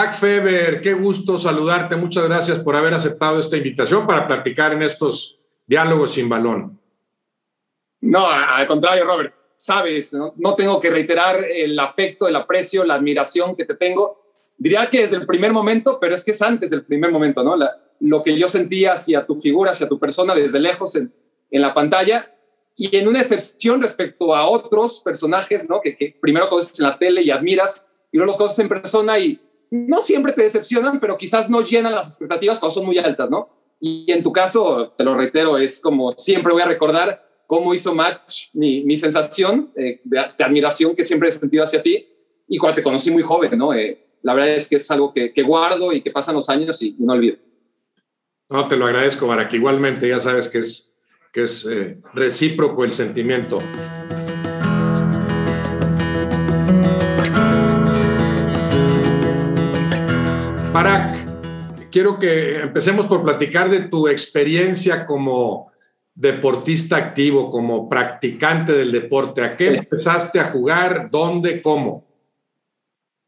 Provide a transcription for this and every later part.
Barack Feber, qué gusto saludarte. Muchas gracias por haber aceptado esta invitación para platicar en estos diálogos sin balón. No, al contrario, Robert. Sabes, no, no tengo que reiterar el afecto, el aprecio, la admiración que te tengo. Diría que desde el primer momento, pero es que es antes del primer momento, ¿no? La, lo que yo sentía hacia tu figura, hacia tu persona desde lejos en, en la pantalla y en una excepción respecto a otros personajes, ¿no? Que, que primero conoces en la tele y admiras y luego los conoces en persona y no siempre te decepcionan, pero quizás no llenan las expectativas cuando son muy altas, ¿no? Y en tu caso, te lo reitero, es como siempre voy a recordar cómo hizo match mi, mi sensación eh, de, de, admiración que siempre he sentido hacia ti y cuando te conocí muy joven, ¿no? Eh, la verdad es que es algo que, que guardo y que pasan los años y, y no olvido. No, te lo agradezco, Barak. Igualmente, ya sabes que es, que es eh, recíproco el sentimiento. Barak, quiero que empecemos por platicar de tu experiencia como deportista activo, como practicante del deporte. ¿A qué empezaste a jugar? ¿Dónde? ¿Cómo?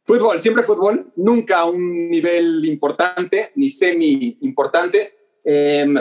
Fútbol, siempre fútbol, nunca a un nivel importante ni semi importante. Eh,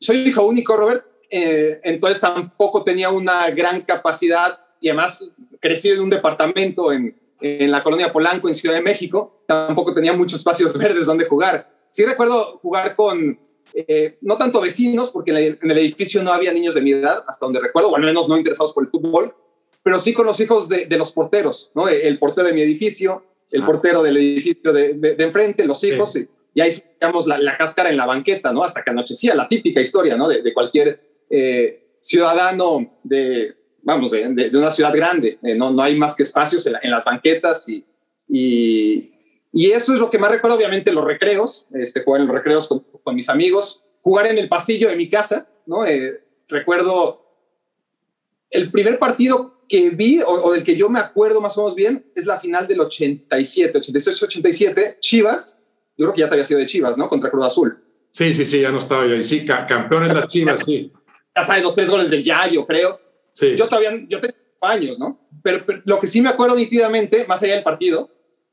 soy hijo único, Robert, eh, entonces tampoco tenía una gran capacidad y además crecí en un departamento en, en, la colonia Polanco, en Ciudad de México, tampoco tenía muchos espacios verdes donde jugar. Sí recuerdo jugar con, eh, no tanto vecinos, porque en el edificio no había niños de mi edad, hasta donde recuerdo, o al menos no interesados por el fútbol, pero sí con los hijos de, de los porteros, ¿no? El portero de mi edificio, el ah. portero del edificio de, de, de enfrente, los hijos, sí. y, y, ahí sacamos la, la, cáscara en la banqueta, ¿no? Hasta que anochecía, la típica historia, ¿no? De, cualquier eh, ciudadano de, vamos, de, una ciudad grande, eh, no, no hay más que espacios en, la, en las banquetas y, y, y, eso es lo que más recuerdo, obviamente, los recreos, este, jugar en los recreos con, con mis amigos, jugar en el pasillo de mi casa, ¿no? Eh, recuerdo el primer partido que vi o, o, del que yo me acuerdo más o menos bien es la final del 87, 86, 87, Chivas. Yo creo que ya te había sido de Chivas, ¿no? Contra Cruz Azul. Sí, sí, sí, ya no estaba yo ahí. Sí, ca campeones las Chivas, sí. Ya sabes, los tres goles del Yayo, creo. Sí. Yo todavía, yo tenía años, ¿no? Pero, pero, lo que sí me acuerdo nítidamente, más allá del partido,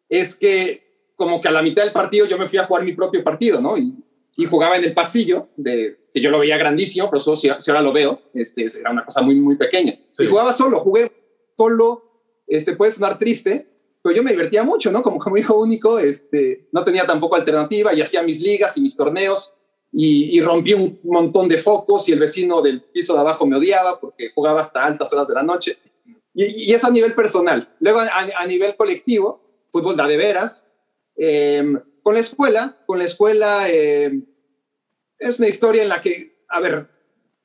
es que como que a la mitad del partido yo me fui a jugar mi propio partido, ¿no? Y, y jugaba en el pasillo, de, que yo lo veía grandísimo, pero solo si, si ahora lo veo, este, era una cosa muy, muy pequeña. Sí. Y jugaba solo, jugué solo, este, puede sonar triste, pero yo me divertía mucho, ¿no? Como, como hijo único, este, no tenía tampoco alternativa y hacía mis ligas y mis torneos y, y, rompí un montón de focos y el vecino del piso de abajo me odiaba porque jugaba hasta altas horas de la noche. Y, y es a nivel personal. Luego, a, a, nivel colectivo, fútbol da de veras. Eh, con la escuela, con la escuela eh, es una historia en la que, a ver,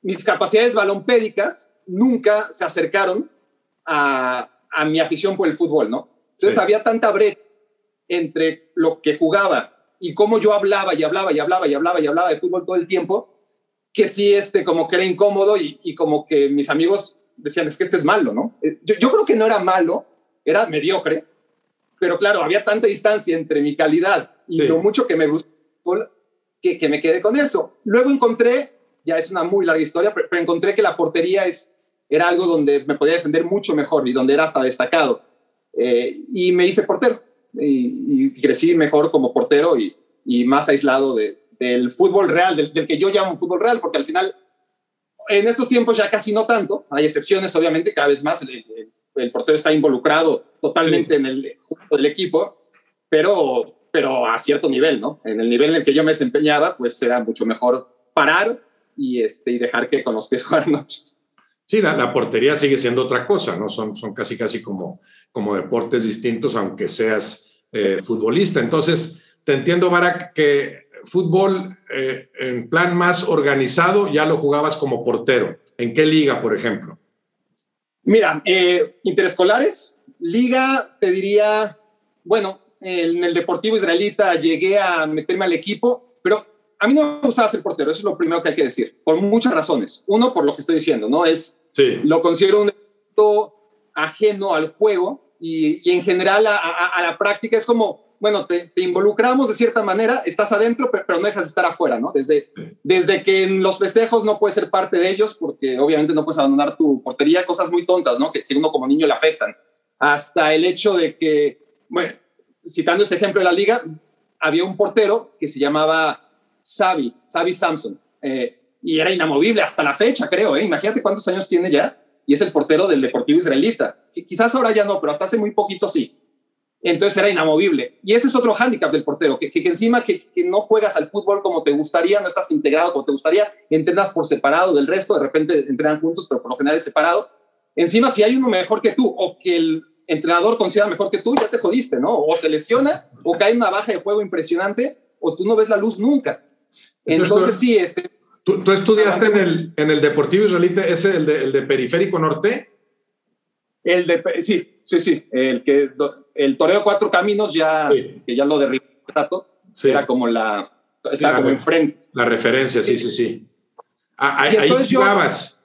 mis capacidades balompédicas nunca se acercaron a, a mi afición por el fútbol, ¿no? Entonces sí. había tanta brecha entre lo que jugaba y cómo yo hablaba y hablaba y hablaba y hablaba y hablaba de fútbol todo el tiempo, que sí, este, como que era incómodo y, y como que mis amigos decían, es que este es malo, ¿no? Eh, yo, yo creo que no era malo, era mediocre, pero claro, había tanta distancia entre mi calidad y sí. lo mucho que me gustó que, que, me quedé con eso. Luego encontré, ya es una muy larga historia, pero, pero, encontré que la portería es, era algo donde me podía defender mucho mejor y donde era hasta destacado. Eh, y me hice portero y, y, crecí mejor como portero y, y más aislado de, del fútbol real, del, del, que yo llamo fútbol real, porque al final, en estos tiempos ya casi no tanto, hay excepciones obviamente, cada vez más el, el, el portero está involucrado totalmente sí. en el del equipo, pero pero a cierto nivel, ¿no? En el nivel en el que yo me desempeñaba, pues era mucho mejor parar y, este, y dejar que con los pies jugaran otros. Sí, la, la, portería sigue siendo otra cosa, ¿no? Son, son casi, casi como, como deportes distintos, aunque seas eh, futbolista. Entonces, te entiendo, Barak, que fútbol eh, en plan más organizado ya lo jugabas como portero. ¿En qué liga, por ejemplo? Mira, eh, interescolares, liga, te diría, bueno, en el Deportivo Israelita llegué a meterme al equipo, pero a mí no me gustaba ser portero, eso es lo primero que hay que decir, por muchas razones. Uno, por lo que estoy diciendo, ¿no? Es, sí. lo considero un evento ajeno al juego y, y en general a, a, a, la práctica es como, bueno, te, te, involucramos de cierta manera, estás adentro, pero, pero no dejas de estar afuera, ¿no? Desde, desde que en los festejos no puedes ser parte de ellos, porque obviamente no puedes abandonar tu portería, cosas muy tontas, ¿no? Que, que uno como niño le afectan, hasta el hecho de que, bueno, citando ese ejemplo de la liga, había un portero que se llamaba Xavi, Xavi Samson, eh, y era inamovible hasta la fecha, creo. ¿eh? Imagínate cuántos años tiene ya, y es el portero del Deportivo Israelita. quizás ahora ya no, pero hasta hace muy poquito sí. Entonces era inamovible. Y ese es otro hándicap del portero, que, que, encima que, que, no juegas al fútbol como te gustaría, no estás integrado como te gustaría, entrenas por separado del resto, de repente entrenan juntos, pero por lo general es separado. Encima, si hay uno mejor que tú o que el entrenador considera mejor que tú, ya te jodiste, ¿no? O se lesiona, o cae una baja de juego impresionante, o tú no ves la luz nunca. Entonces, sí, este... ¿Tú, tú estudiaste en el, en el Deportivo Israelita, ese, el de, el de Periférico Norte? El de, sí, sí, sí, el que, el Toreo Cuatro Caminos ya, que ya lo derribó un rato, era como la, estaba como enfrente. La referencia, sí, sí, sí. Ah, ahí, ahí jugabas.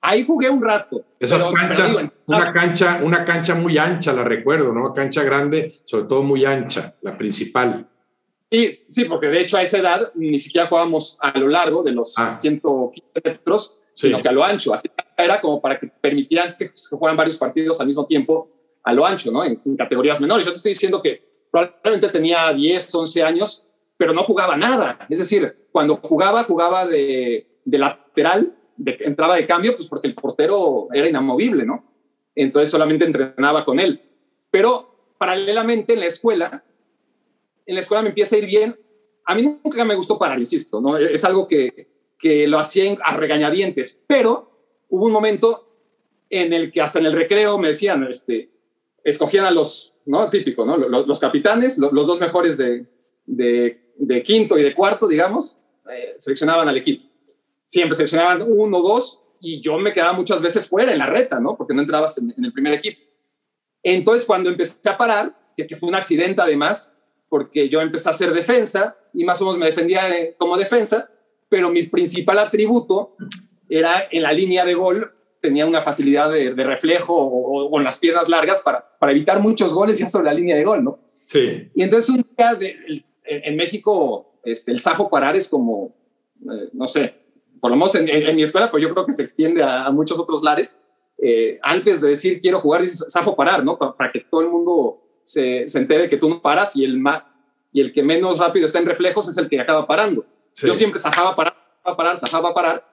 Ahí jugué un rato. Esas canchas, una cancha, una cancha muy ancha, la recuerdo, ¿no? Cancha grande, sobre todo muy ancha, la principal. Y sí, porque de hecho a esa edad ni siquiera jugábamos a lo largo de los ah. 115 metros, sino que a lo ancho. Así era como para que permitieran que se jugaran varios partidos al mismo tiempo a lo ancho, ¿no? En, en, categorías menores. Yo te estoy diciendo que probablemente tenía 10, 11 años, pero no jugaba nada. Es decir, cuando jugaba, jugaba de, de lateral entraba de cambio, pues porque el portero era inamovible, ¿no? Entonces solamente entrenaba con él. Pero paralelamente en la escuela, en la escuela me empieza a ir bien. A mí nunca me gustó parar, insisto, ¿no? Es algo que, que lo hacía a regañadientes, pero hubo un momento en el que hasta en el recreo me decían, este, escogían a los, ¿no? Típico, ¿no? Los, capitanes, los, dos mejores de, de, de, quinto y de cuarto, digamos, eh, seleccionaban al equipo siempre seleccionaban uno, dos, y yo me quedaba muchas veces fuera en la reta, ¿no? Porque no entrabas en, el primer equipo. Entonces, cuando empecé a parar, que, que, fue un accidente además, porque yo empecé a hacer defensa y más o menos me defendía eh, como defensa, pero mi principal atributo era en la línea de gol, tenía una facilidad de, reflejo o, con las piernas largas para, para evitar muchos goles ya sobre la línea de gol, ¿no? Sí. Y entonces un día de, en México, este, el sajo parar es como, eh, no sé, por lo menos en, mi escuela, pues yo creo que se extiende a, muchos otros lares. Eh, antes de decir quiero jugar, dices zafo parar, ¿no? Para, que todo el mundo se, se, entere que tú no paras y el, y el que menos rápido está en reflejos es el que acaba parando. Yo siempre zafaba parar, parar, zafaba parar,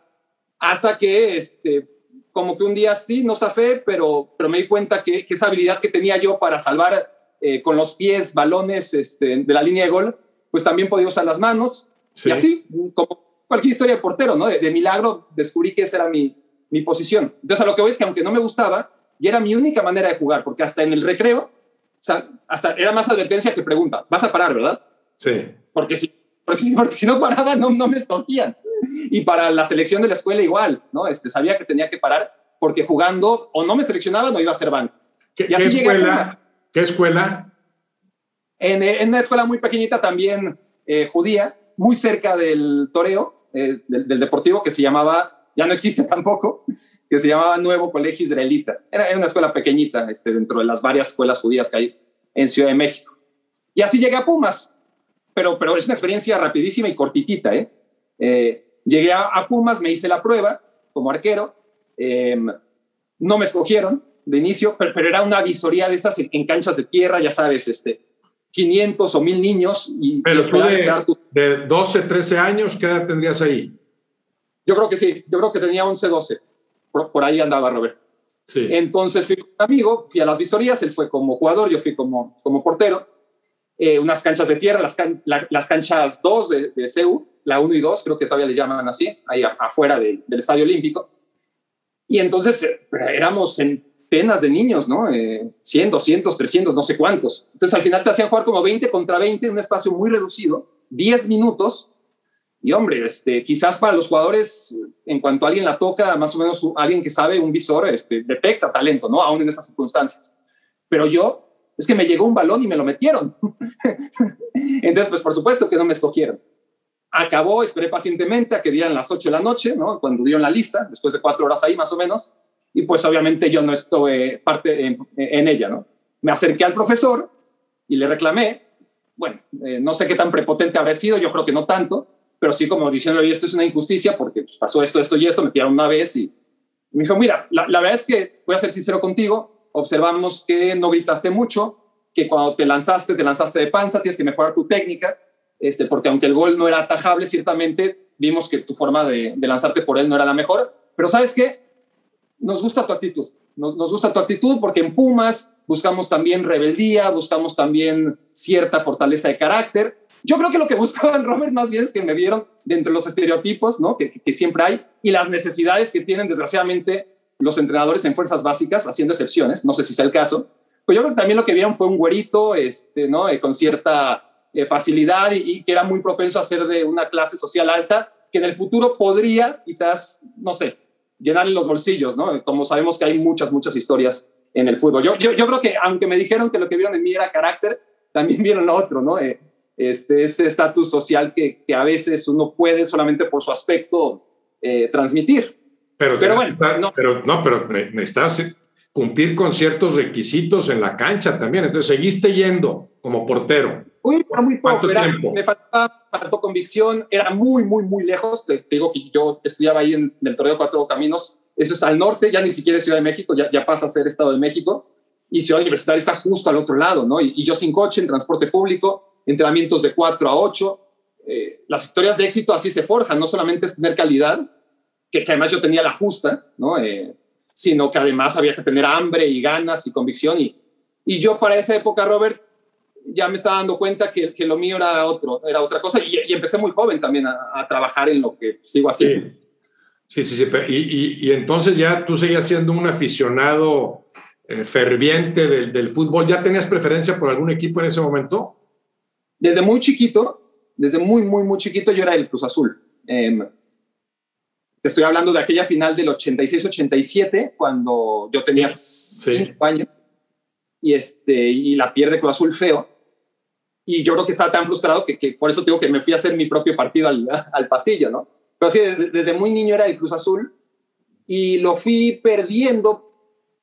hasta que, este, como que un día sí, no zafé, pero, pero me di cuenta que, esa habilidad que tenía yo para salvar eh, con los pies balones este, de la línea de gol, pues también podía usar las manos. Y así, como cualquier historia de portero, ¿no? De, milagro descubrí que esa era mi, mi posición. Entonces, a lo que voy es que aunque no me gustaba, y era mi única manera de jugar, porque hasta en el recreo, hasta era más advertencia que pregunta, vas a parar, ¿verdad? Sí. Porque si, porque, si no paraba, no, no me escogían. Y para la selección de la escuela igual, ¿no? Este, sabía que tenía que parar porque jugando o no me seleccionaban o iba a ser banco. ¿Qué, y así ¿qué escuela? ¿Qué escuela? En, en, una escuela muy pequeñita también eh, judía, muy cerca del toreo, eh, del, deportivo, que se llamaba, ya no existe tampoco, que se llamaba Nuevo Colegio Israelita. Era, una escuela pequeñita este, dentro de las varias escuelas judías que hay en Ciudad de México. Y así llegué a Pumas, pero, pero es una experiencia rapidísima y cortitita. ¿eh? eh llegué a, Pumas, me hice la prueba como arquero, em, no me escogieron de inicio, pero, pero, era una visoría de esas en, canchas de tierra, ya sabes, este, 500 o 1000 niños. Y, Pero de, 12, 13 años, ¿qué edad tendrías ahí? Yo creo que sí, yo creo que tenía 11, 12. Por, ahí andaba Robert. Sí. Entonces fui con un amigo, fui a las visorías, él fue como jugador, yo fui como, como portero. Eh, unas canchas de tierra, las, las canchas 2 de, de CEU, la 1 y 2, creo que todavía le llaman así, ahí afuera del Estadio Olímpico. Y entonces eh, éramos en penas de niños, ¿no? Eh, 100, 200, 300, no sé cuántos. Entonces al final te hacían jugar como 20 contra 20 en un espacio muy reducido, 10 minutos. Y hombre, este, quizás para los jugadores, en cuanto alguien la toca, más o menos alguien que sabe, un visor, este, detecta talento, ¿no? Aún en esas circunstancias. Pero yo, es que me llegó un balón y me lo metieron. Entonces, pues por supuesto que no me escogieron. Acabó, esperé pacientemente a que dieran las 8 de la noche, ¿no? Cuando dieron la lista, después de cuatro horas ahí más o menos y pues obviamente yo no estoy parte en, ella, ¿no? Me acerqué al profesor y le reclamé, bueno, eh, no sé qué tan prepotente habrá sido, yo creo que no tanto, pero sí como diciendo, esto es una injusticia porque pues, pasó esto, esto y esto, me tiraron una vez y, me dijo, mira, la, verdad es que voy a ser sincero contigo, observamos que no gritaste mucho, que cuando te lanzaste, te lanzaste de panza, tienes que mejorar tu técnica, este, porque aunque el gol no era atajable, ciertamente vimos que tu forma de, lanzarte por él no era la mejor. Pero ¿sabes qué? Nos gusta tu actitud. Nos, nos, gusta tu actitud porque en Pumas buscamos también rebeldía, buscamos también cierta fortaleza de carácter. Yo creo que lo que buscaban, Robert, más bien es que me vieron de los estereotipos ¿no? que, que siempre hay y las necesidades que tienen, desgraciadamente, los entrenadores en fuerzas básicas, haciendo excepciones, no sé si sea el caso, pues yo creo que también lo que vieron fue un güerito, este, ¿no? Eh, con cierta eh, facilidad y, que era muy propenso a ser de una clase social alta, que en el futuro podría quizás, no sé, llenarle los bolsillos, ¿no? Como sabemos que hay muchas, muchas historias en el fútbol. Yo, yo, yo creo que aunque me dijeron que lo que vieron en mí era carácter, también vieron lo otro, ¿no? Eh, este, ese estatus social que, que, a veces uno puede solamente por su aspecto transmitir. Pero, pero bueno, no. pero no, pero necesitas cumplir con ciertos requisitos en la cancha también. Entonces, seguiste yendo como portero. Uy, muy poco. me faltaba, faltó convicción. Era muy, muy, muy lejos. Te, digo que yo estudiaba ahí en el Torreo Cuatro Caminos. Eso es al norte, ya ni siquiera es Ciudad de México, ya, ya pasa a ser Estado de México. Y Ciudad Universitaria está justo al otro lado, ¿no? Y, yo sin coche, en transporte público, entrenamientos de 4 a 8. Eh, las historias de éxito así se forjan. No solamente es tener calidad, que, que además yo tenía la justa, ¿no? Eh, sino que además había que tener hambre y ganas y convicción. Y, y yo para esa época, Robert, ya me estaba dando cuenta que, que lo mío era, otro, era otra cosa y, empecé muy joven también a, trabajar en lo que sigo haciendo. Sí, sí, sí. Y, y, entonces ya tú seguías siendo un aficionado eh, ferviente del, del, fútbol. ¿Ya tenías preferencia por algún equipo en ese momento? Desde muy chiquito, desde muy, muy, muy chiquito yo era el Cruz Azul. Eh, te estoy hablando de aquella final del 86-87, cuando yo tenía cinco años y, este, y la pierde Cruz Azul feo. Y yo creo que estaba tan frustrado que, que por eso tengo que me fui a hacer mi propio partido al, al pasillo, ¿no? Pero sí, desde, desde, muy niño era el Cruz Azul y lo fui perdiendo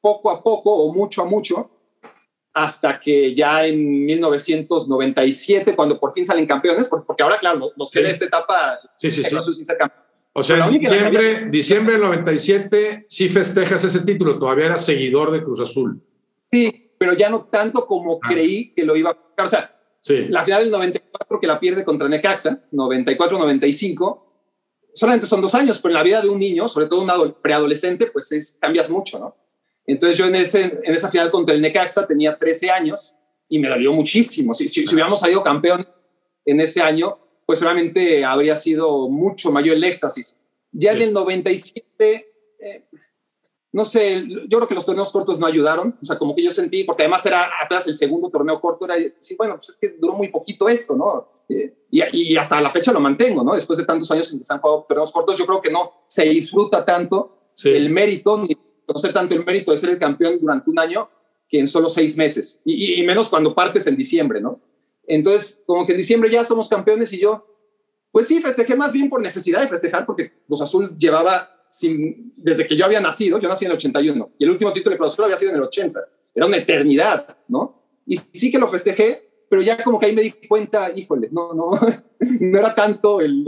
poco a poco o mucho a mucho hasta que ya en 1997, cuando por fin salen campeones, porque, ahora, claro, nos queda esta etapa sí, sí, sí. sin ser campeón o sea, en diciembre, diciembre del 97 sí festejas ese título, todavía eras seguidor de Cruz Azul. Sí, pero ya no tanto como ah. creí que lo iba a... O sea, la final del 94 que la pierde contra Necaxa, 94-95, solamente son dos años, pero en la vida de un niño, sobre todo un preadolescente, pues es, cambias mucho, ¿no? Entonces yo en, ese, en esa final contra el Necaxa tenía 13 años y me dolió muchísimo. Si, si, si hubiéramos salido campeón en ese año, pues seguramente habría sido mucho mayor el éxtasis. Ya en el 97, eh, no sé, yo creo que los torneos cortos no ayudaron, o sea, como que yo sentí, porque además era apenas el segundo torneo corto, era sí, bueno, pues es que duró muy poquito esto, ¿no? Eh, y, hasta la fecha lo mantengo, ¿no? Después de tantos años en que se han jugado torneos cortos, yo creo que no se disfruta tanto el mérito, ni conocer tanto el mérito de ser el campeón durante un año que en solo seis meses, y, y menos cuando partes en diciembre, ¿no? Entonces, como que en diciembre ya somos campeones y yo, pues sí, festejé más bien por necesidad de festejar, porque Cruz Azul llevaba, sin, desde que yo había nacido, yo nací en el 81, y el último título de Cruz Azul había sido en el 80. Era una eternidad, ¿no? Y sí que lo festejé, pero ya como que ahí me di cuenta, híjole, no, no, no era tanto el,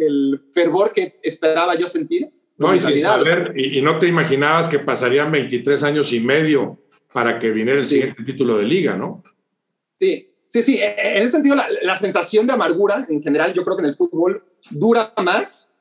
el, fervor que esperaba yo sentir. No, y, saber, y, no te imaginabas que pasarían 23 años y medio para que viniera el siguiente título de liga, ¿no? Sí, Sí, sí, e, e, en ese sentido la, sensación de amargura en general yo creo que en el fútbol dura más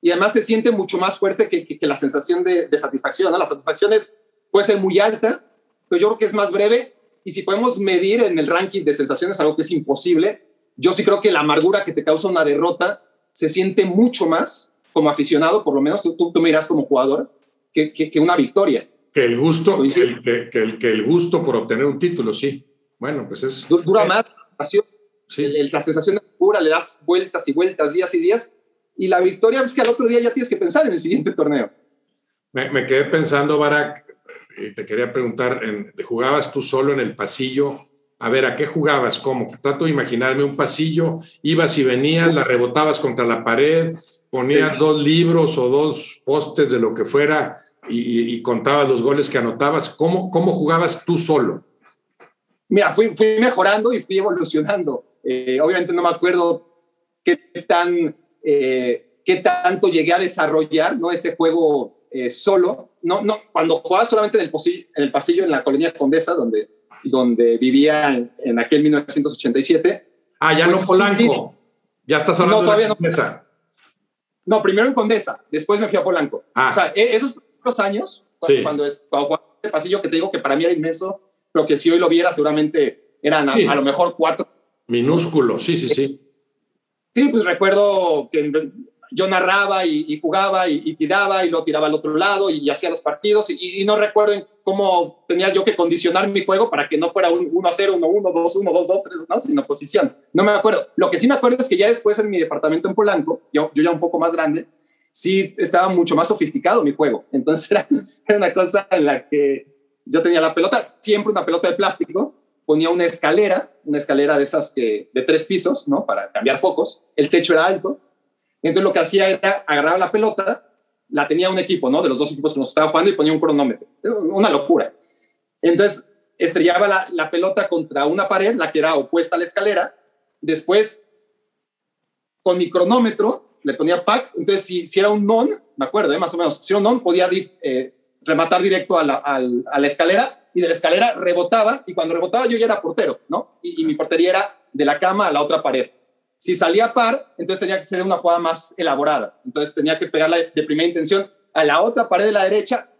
y además se siente mucho más fuerte que, que, la sensación de, satisfacción. ¿no? La satisfacción es, puede ser muy alta, pero yo creo que es más breve y si podemos medir en el ranking de sensaciones algo que es imposible, yo sí creo que la amargura que te causa una derrota se siente mucho más como aficionado, por lo menos tú, tú, tú miras como jugador, que, que, una victoria. Que el gusto, que, el, que el gusto por obtener un título, sí. Bueno, pues es... Dura más la sí. la sensación de pura, le das vueltas y vueltas, días y días, y la victoria es que al otro día ya tienes que pensar en el siguiente torneo. Me, quedé pensando, Barak, y te quería preguntar, en, ¿jugabas tú solo en el pasillo? A ver, ¿a qué jugabas? ¿Cómo? Trato de imaginarme un pasillo, ibas y venías, la rebotabas contra la pared, ponías dos libros o dos postes de lo que fuera y, y contabas los goles que anotabas. ¿Cómo, ¿Cómo jugabas tú solo? Mira, fui, fui mejorando y fui evolucionando. Eh, obviamente no me acuerdo qué tan eh, qué tanto llegué a desarrollar no ese juego eh, solo. No, no, cuando jugaba solamente en el, pasillo, en la colonia Condesa, donde donde vivía en, aquel 1987. Ah, ya no pues Polanco. ya estás hablando no, todavía de Condesa. No. No, primero en Condesa, después me fui a Polanco. Ah. O sea, e, esos primeros años, cuando, es, cuando, el pasillo que te digo que para mí era inmenso, pero que si hoy lo viera seguramente eran a, a lo mejor cuatro. Minúsculo, sí, sí, sí. Sí, pues recuerdo que yo narraba y, jugaba y, tiraba y lo tiraba al otro lado y, hacía los partidos y, no recuerdo cómo tenía yo que condicionar mi juego para que no fuera un 1 a 0, 1 1, 2 1, 2 2, 3, no, sino posición. No me acuerdo. Lo que sí me acuerdo es que ya después en mi departamento en Polanco, yo, yo ya un poco más grande, sí estaba mucho más sofisticado mi juego. Entonces era, era una cosa en la que yo tenía la pelota, siempre una pelota de plástico, ponía una escalera, una escalera de esas que de tres pisos, ¿no? Para cambiar focos. El techo era alto entonces lo que hacía era agarrar la pelota, la tenía un equipo, ¿no? De los dos equipos que nos estaba jugando y ponía un cronómetro. Una locura. Entonces estrellaba la, pelota contra una pared, la que era opuesta a la escalera. Después, con mi cronómetro, le ponía pack. Entonces, si, si era un non, me acuerdo, ¿eh? más o menos, si era un non, podía eh, rematar directo a la, a la, escalera y de la escalera rebotaba. Y cuando rebotaba, yo ya era portero, ¿no? Y, y mi portería era de la cama a la otra pared. Si salía par, entonces tenía que ser una jugada más elaborada. Entonces tenía que pegarle de primera intención a la otra pared de la derecha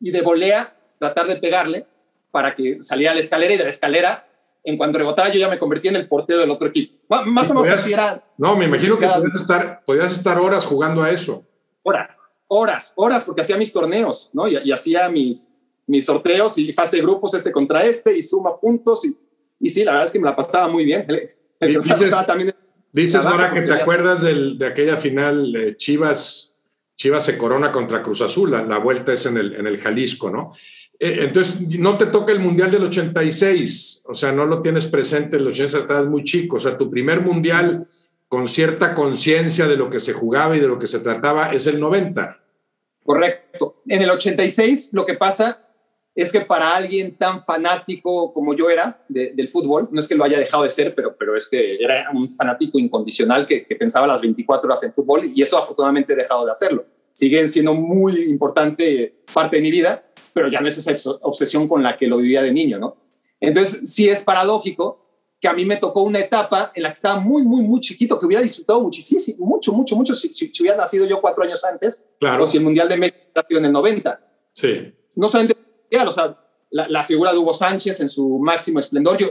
y de volea tratar de pegarle para que saliera a la escalera y de la escalera, en cuanto rebotara, yo ya me convertí en el portero del otro equipo. Más o menos así era. No, me imagino que podías estar, podías estar horas jugando a eso. Horas, horas, horas, porque hacía mis torneos, ¿no? Y, hacía mis, mis sorteos y fase de grupos este contra este y suma puntos. Y, y sí, la verdad es que me la pasaba muy bien. El, también Dices, ahora que te acuerdas de aquella final Chivas, Chivas se corona contra Cruz Azul, la, vuelta es en el, en el Jalisco, ¿no? Eh, entonces, no te toca el Mundial del 86, o sea, no lo tienes presente, el 86 estás muy chico, o sea, tu primer Mundial con cierta conciencia de lo que se jugaba y de lo que se trataba es el 90. Correcto. En el 86 lo que pasa es que para alguien tan fanático como yo era del fútbol, no es que lo haya dejado de ser, pero, pero es que era un fanático incondicional que, pensaba las 24 horas en fútbol y eso afortunadamente he dejado de hacerlo. Siguen siendo muy importante parte de mi vida, pero ya no es esa obsesión con la que lo vivía de niño, ¿no? Entonces, sí es paradójico que a mí me tocó una etapa en la que estaba muy, muy, muy chiquito, que hubiera disfrutado muchísimo, mucho, mucho, mucho si, si, hubiera nacido yo cuatro años antes, claro. o si el Mundial de México hubiera sido en el 90. Sí. No solamente o sea, la, figura de Hugo Sánchez en su máximo esplendor. Yo,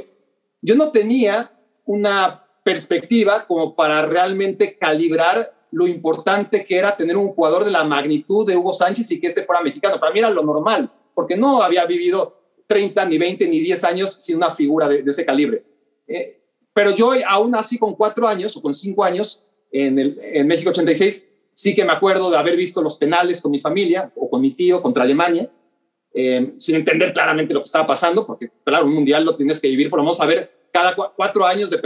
yo no tenía una perspectiva como para realmente calibrar lo importante que era tener un jugador de la magnitud de Hugo Sánchez y que este fuera mexicano. Para mí era lo normal, porque no había vivido 30, ni 20, ni 10 años sin una figura de, ese calibre. Eh, pero yo aún así con cuatro años o con cinco años en, el, en México 86, sí que me acuerdo de haber visto los penales con mi familia o con mi tío contra Alemania eh, sin entender claramente lo que estaba pasando, porque claro, un mundial lo tienes que vivir, pero vamos a ver cada cuatro años de,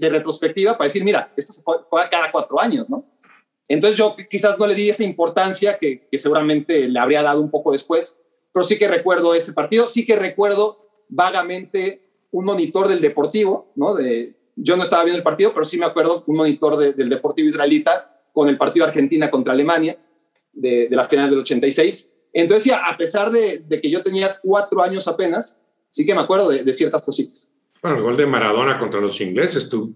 de retrospectiva para decir, mira, esto se juega cada cuatro años, ¿no? Entonces yo quizás no le di esa importancia que, seguramente le habría dado un poco después, pero sí que recuerdo ese partido, sí que recuerdo vagamente un monitor del Deportivo, ¿no? De, yo no estaba viendo el partido, pero sí me acuerdo un monitor del Deportivo Israelita con el partido Argentina contra Alemania de, de la final del 86 entonces, a pesar de, que yo tenía cuatro años apenas, sí que me acuerdo de, ciertas cositas. Bueno, el gol de Maradona contra los ingleses, tú,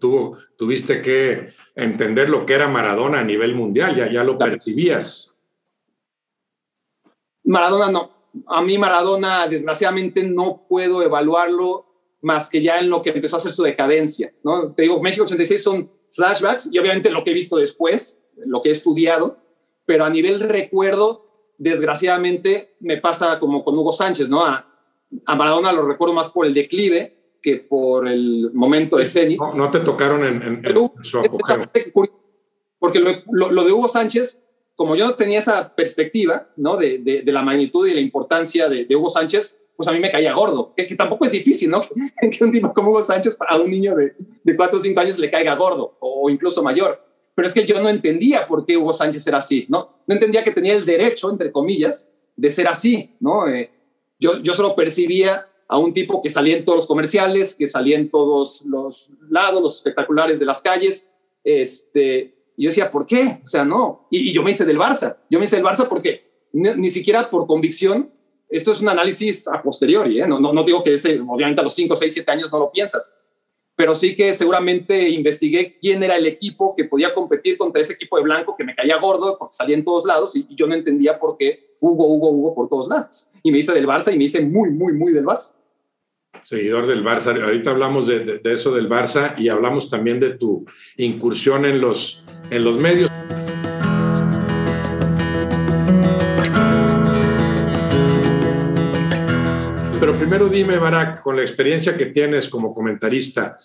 tuviste que entender lo que era Maradona a nivel mundial, ya, ya lo percibías. Maradona no. A mí Maradona, desgraciadamente, no puedo evaluarlo más que ya en lo que empezó a hacer su decadencia. ¿no? Te digo, México 86 son flashbacks y obviamente lo que he visto después, lo que he estudiado, pero a nivel recuerdo, desgraciadamente me pasa como con Hugo Sánchez, ¿no? A, Maradona lo recuerdo más por el declive que por el momento de Zenit. No, te tocaron en, su apogeo. Porque lo, de Hugo Sánchez, como yo no tenía esa perspectiva, ¿no? De, de, la magnitud y la importancia de, Hugo Sánchez, pues a mí me caía gordo, que, tampoco es difícil, ¿no? que un tipo como Hugo Sánchez a un niño de, de 4 o 5 años le caiga gordo o incluso mayor pero es que yo no entendía por qué Hugo Sánchez era así, ¿no? No entendía que tenía el derecho, entre comillas, de ser así, ¿no? Eh, yo, yo solo percibía a un tipo que salía en todos los comerciales, que salía en todos los lados, los espectaculares de las calles, este, y yo decía, ¿por qué? O sea, no. Y, yo me hice del Barça. Yo me hice del Barça porque ni, siquiera por convicción esto es un análisis a posteriori, ¿eh? no, no, no, digo que ese, obviamente a los 5, 6, 7 años no lo piensas, pero sí que seguramente investigué quién era el equipo que podía competir contra ese equipo de blanco que me caía gordo porque salía en todos lados y, yo no entendía por qué Hugo, Hugo, Hugo por todos lados. Y me hice del Barça y me hice muy, muy, muy del Barça. Seguidor del Barça. Ahorita hablamos de, de, eso del Barça y hablamos también de tu incursión en los, en los medios. Pero primero dime, Barak, con la experiencia que tienes como comentarista,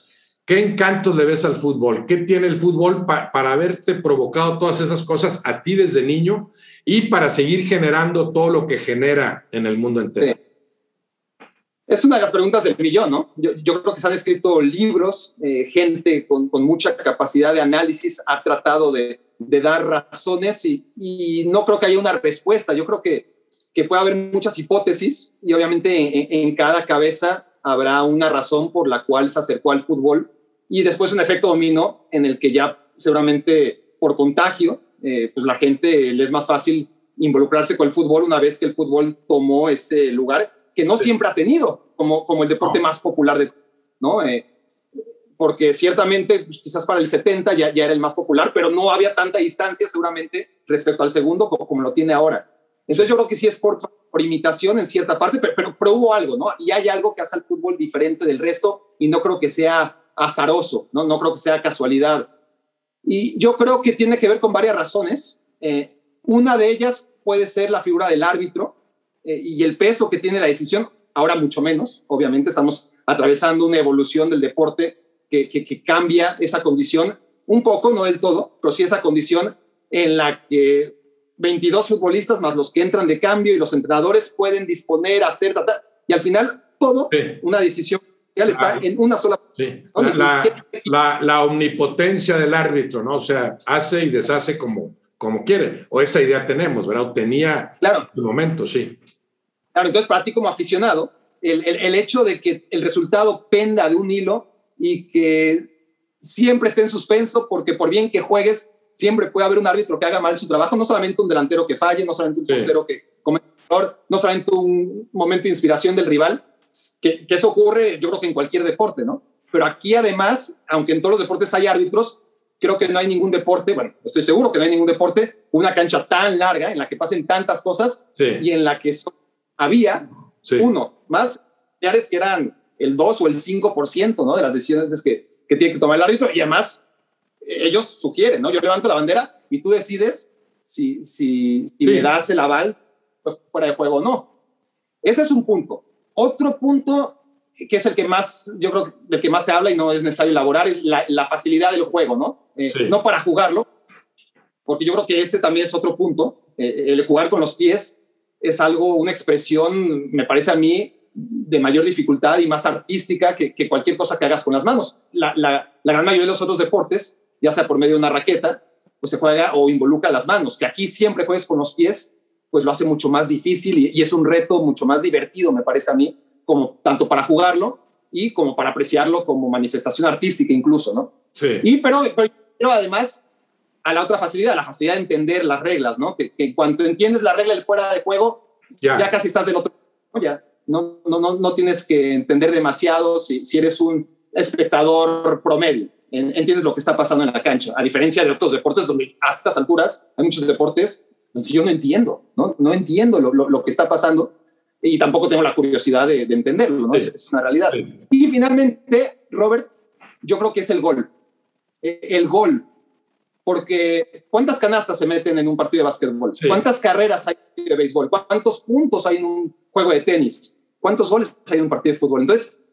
¿qué encantos le ves al fútbol? ¿Qué tiene el fútbol para haberte provocado todas esas cosas a ti desde niño y para seguir generando todo lo que genera en el mundo entero? Es una de las preguntas del millón, ¿no? Yo, creo que se han escrito libros, eh, gente con, mucha capacidad de análisis ha tratado de, dar razones y, y, no creo que haya una respuesta. Yo creo que que puede haber muchas hipótesis y obviamente en, cada cabeza habrá una razón por la cual se acercó al fútbol y después un efecto dominó en el que ya seguramente por contagio, eh, pues la gente le es más fácil involucrarse con el fútbol una vez que el fútbol tomó ese lugar que no siempre ha tenido como, como el deporte más popular de, ¿no? Eh, porque ciertamente pues, quizás para el 70 ya, ya era el más popular, pero no había tanta distancia seguramente respecto al segundo como, como lo tiene ahora. Entonces yo creo que sí es por, por imitación en cierta parte, pero, pero, hubo algo, ¿no? Y hay algo que hace al fútbol diferente del resto y no creo que sea azaroso, ¿no? No creo que sea casualidad. Y yo creo que tiene que ver con varias razones. Eh, una de ellas puede ser la figura del árbitro eh, y el peso que tiene la decisión, ahora mucho menos. Obviamente estamos atravesando una evolución del deporte que, que, que cambia esa condición un poco, no del todo, pero sí esa condición en la que 22 futbolistas más los que entran de cambio y los entrenadores pueden disponer, hacer, y al final todo, una decisión está en una sola. La, la, omnipotencia del árbitro, ¿no? O sea, hace y deshace como, como quiere. O esa idea tenemos, ¿verdad? O tenía claro. en su momento, sí. Claro, entonces para ti como aficionado, el, el, el hecho de que el resultado penda de un hilo y que siempre esté en suspenso, porque por bien que juegues, siempre puede haber un árbitro que haga mal su trabajo, no solamente un delantero que falle, no solamente un portero que cometa error, no solamente un momento de inspiración del rival, que, que, eso ocurre yo creo que en cualquier deporte, ¿no? Pero aquí además, aunque en todos los deportes hay árbitros, creo que no hay ningún deporte, bueno, estoy seguro que no hay ningún deporte, una cancha tan larga en la que pasen tantas cosas y en la que había uno, más que eran el 2 o el 5% ¿no? de las decisiones que, que tiene que tomar el árbitro y además ellos sugieren, ¿no? Yo levanto la bandera y tú decides si, si, si me das el aval pues, fuera de juego o no. Ese es un punto. Otro punto que es el que más, yo creo, del que más se habla y no es necesario elaborar, es la, la facilidad del juego, ¿no? Eh, no para jugarlo, porque yo creo que ese también es otro punto. Eh, el jugar con los pies es algo, una expresión, me parece a mí, de mayor dificultad y más artística que, que cualquier cosa que hagas con las manos. La, la, la, gran mayoría de los otros deportes ya sea por medio de una raqueta, pues se juega o involucra las manos, que aquí siempre juegues con los pies, pues lo hace mucho más difícil y, es un reto mucho más divertido, me parece a mí, como tanto para jugarlo y como para apreciarlo como manifestación artística incluso, ¿no? Sí. Y pero, pero, además a la otra facilidad, la facilidad de entender las reglas, ¿no? Que, que cuando entiendes la regla del fuera de juego, ya casi estás del otro, ya no, no, no, no tienes que entender demasiado si, si eres un espectador promedio entiendes lo que está pasando en la cancha, a diferencia de otros deportes donde a estas alturas hay muchos deportes donde yo no entiendo, ¿no? No entiendo lo, lo, que está pasando y tampoco tengo la curiosidad de, entenderlo, ¿no? Es, una realidad. Y finalmente, Robert, yo creo que es el gol. E, el gol. Porque ¿cuántas canastas se meten en un partido de básquetbol? ¿Cuántas carreras hay de béisbol? ¿Cuántos puntos hay en un juego de tenis? ¿Cuántos goles hay en un partido de fútbol? Entonces,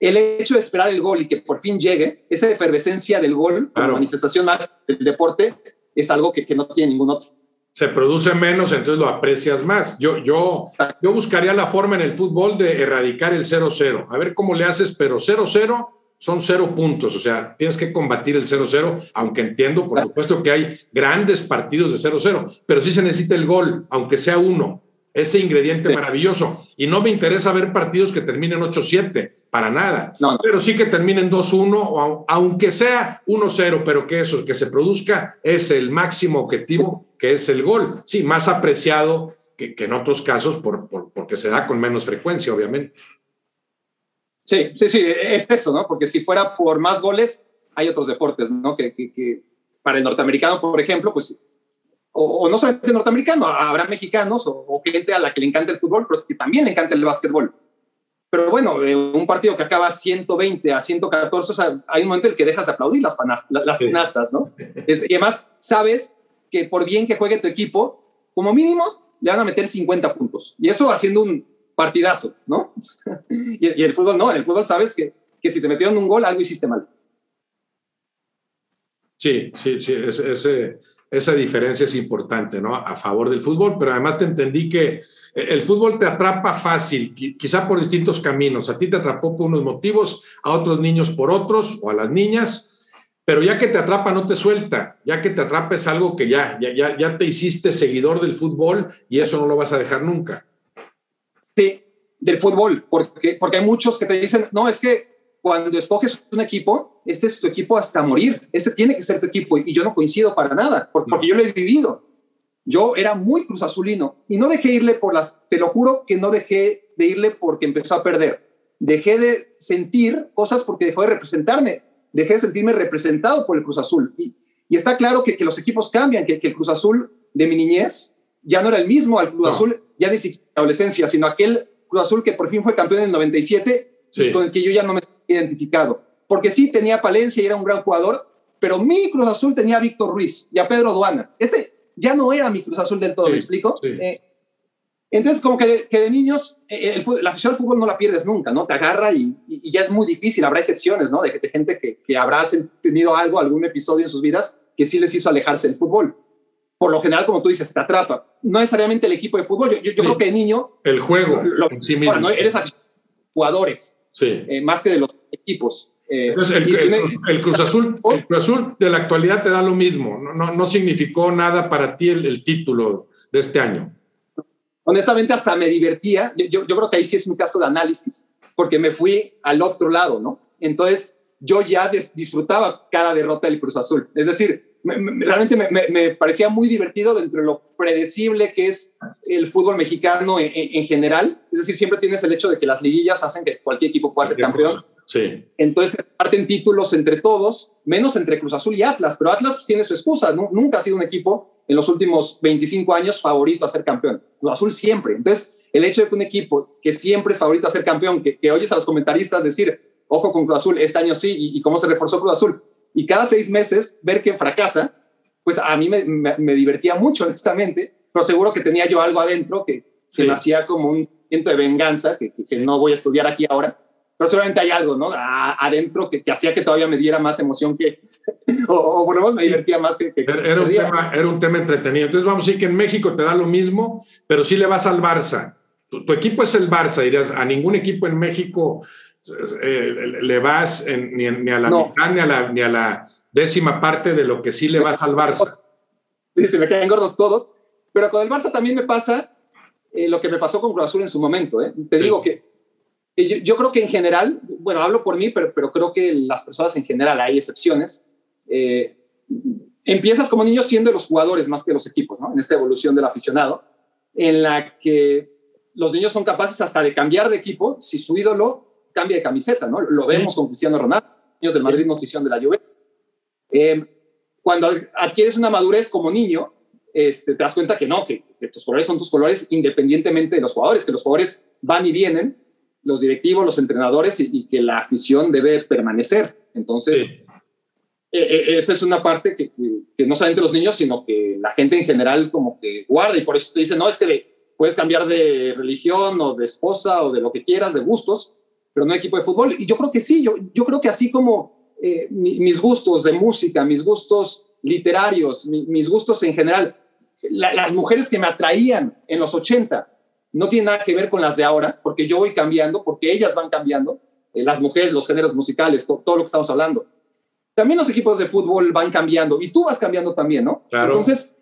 el hecho de esperar el gol y que por fin llegue, esa efervescencia del gol, la manifestación más del deporte, es algo que, no tiene ningún otro. Se produce menos, entonces lo aprecias más. Yo, yo, yo buscaría la forma en el fútbol de erradicar el 0-0. A ver cómo le haces, pero 0-0 son cero puntos, o sea, tienes que combatir el 0-0, aunque entiendo, por supuesto, que hay grandes partidos de 0-0, pero sí se necesita el gol, aunque sea uno ese ingrediente maravilloso. Y no me interesa ver partidos que terminen 8-7, para nada. Pero sí que terminen 2-1, aunque sea 1-0, pero que eso, que se produzca, es el máximo objetivo, que es el gol. Sí, más apreciado que, en otros casos por, porque se da con menos frecuencia, obviamente. Sí, sí, sí, es eso, ¿no? Porque si fuera por más goles, hay otros deportes, ¿no? Que, que, para el norteamericano, por ejemplo, pues, o, no solamente norteamericano, habrá mexicanos o, gente a la que le encanta el fútbol, pero que también le encanta el básquetbol. Pero bueno, eh, un partido que acaba 120 a 114, o sea, hay un momento en el que dejas de aplaudir las, las canastas, ¿no? y además, sabes que por bien que juegue tu equipo, como mínimo, le van a meter 50 puntos. Y eso haciendo un, partidazo, ¿no? y, el fútbol no, en el fútbol sabes que, que si te metieron un gol, algo hiciste mal. Sí, sí, sí, esa diferencia es importante, ¿no? A favor del fútbol, pero además te entendí que el fútbol te atrapa fácil, quizá por distintos caminos. A ti te atrapó por unos motivos, a otros niños por otros, o a las niñas, pero ya que te atrapa no te suelta, ya que te atrapa es algo que ya, ya, ya, ya te hiciste seguidor del fútbol y eso no lo vas a dejar nunca. Sí, del fútbol, porque, porque hay muchos que te dicen, no, es que cuando escoges un equipo, este es tu equipo hasta morir, este tiene que ser tu equipo y yo no coincido para nada, porque, yo lo he vivido. Yo era muy cruz azulino y no dejé irle por las, te lo juro que no dejé de irle porque empezó a perder. Dejé de sentir cosas porque dejó de representarme, dejé de sentirme representado por el Cruz Azul. Y, y está claro que, que, los equipos cambian, que, que el Cruz Azul de mi niñez ya no era el mismo al Cruz Azul, ya siquiera adolescencia, sino aquel Cruz Azul que por fin fue campeón en el 97, con el que yo ya no me he identificado. Porque sí tenía Palencia y era un gran jugador, pero mi Cruz Azul tenía a Víctor Ruiz y a Pedro Duana. Ese ya no era mi Cruz Azul del todo, ¿me explico? Eh, entonces, como que de, que de niños, eh, el, la afición al fútbol no la pierdes nunca, ¿no? Te agarra y, ya es muy difícil. Habrá excepciones, ¿no? De, de gente que, que habrá tenido algo, algún episodio en sus vidas que sí les hizo alejarse del fútbol por lo general, como tú dices, te atrapa. No necesariamente el equipo de fútbol. Yo, creo que de niño. El juego. Lo, en sí mismo. Bueno, eres jugadores. Sí. Eh, más que de los equipos. Eh, Entonces, el, Cruz Azul, el Cruz Azul de la actualidad te da lo mismo. No, no, no significó nada para ti el, título de este año. Honestamente, hasta me divertía. Yo, yo, creo que ahí sí es un caso de análisis, porque me fui al otro lado, ¿no? Entonces, yo ya disfrutaba cada derrota del Cruz Azul. Es decir, realmente me, parecía muy divertido dentro de lo predecible que es el fútbol mexicano en, general. Es decir, siempre tienes el hecho de que las liguillas hacen que cualquier equipo pueda ser campeón. Sí. Entonces se parten títulos entre todos, menos entre Cruz Azul y Atlas, pero Atlas pues, tiene su excusa. Nunca ha sido un equipo en los últimos 25 años favorito a ser campeón. Cruz Azul siempre. Entonces, el hecho de que un equipo que siempre es favorito a ser campeón, que, oyes a los comentaristas decir, ojo con Cruz Azul, este año sí, y, y cómo se reforzó Cruz Azul y cada seis meses ver que fracasa, pues a mí me, me, divertía mucho, honestamente, pero seguro que tenía yo algo adentro que, se me hacía como un siento de venganza, que, que, no voy a estudiar aquí ahora, pero seguramente hay algo, ¿no? adentro que, que, hacía que todavía me diera más emoción que, o, por lo menos me divertía más que... era, un tema, era un tema entretenido. Entonces vamos a decir que en México te da lo mismo, pero sí le vas al Barça. Tu, tu equipo es el Barça, dirías, a ningún equipo en México eh, le vas ni, a la mitad ni a la, ni a la décima parte de lo que sí le vas al Barça. Sí, se me quedan gordos todos. Pero con el Barça también me pasa eh, lo que me pasó con Cruz Azul en su momento. ¿eh? Te digo que yo, creo que en general, bueno, hablo por mí, pero, pero creo que las personas en general, hay excepciones. empiezas como niño siendo los jugadores más que los equipos, ¿no? En esta evolución del aficionado, en la que los niños son capaces hasta de cambiar de equipo si su ídolo cambia de camiseta, ¿no? Lo vemos con Cristiano Ronaldo, niños del Madrid nos hicieron de la Juve. Eh, cuando adquieres una madurez como niño, este, te das cuenta que no, que, tus colores son tus colores independientemente de los jugadores, que los jugadores van y vienen, los directivos, los entrenadores, y, que la afición debe permanecer. Entonces, eh, eh, esa es una parte que, que, no solamente los niños, sino que la gente en general como que guarda y por eso te dicen, no, es que puedes cambiar de religión o de esposa o de lo que quieras, de gustos, pero no equipo de fútbol. Y yo creo que sí, yo, yo creo que así como eh, mis gustos de música, mis gustos literarios, mis gustos en general, las mujeres que me atraían en los 80 no tienen nada que ver con las de ahora, porque yo voy cambiando, porque ellas van cambiando, eh, las mujeres, los géneros musicales, todo lo que estamos hablando. También los equipos de fútbol van cambiando y tú vas cambiando también, ¿no? Claro. Entonces,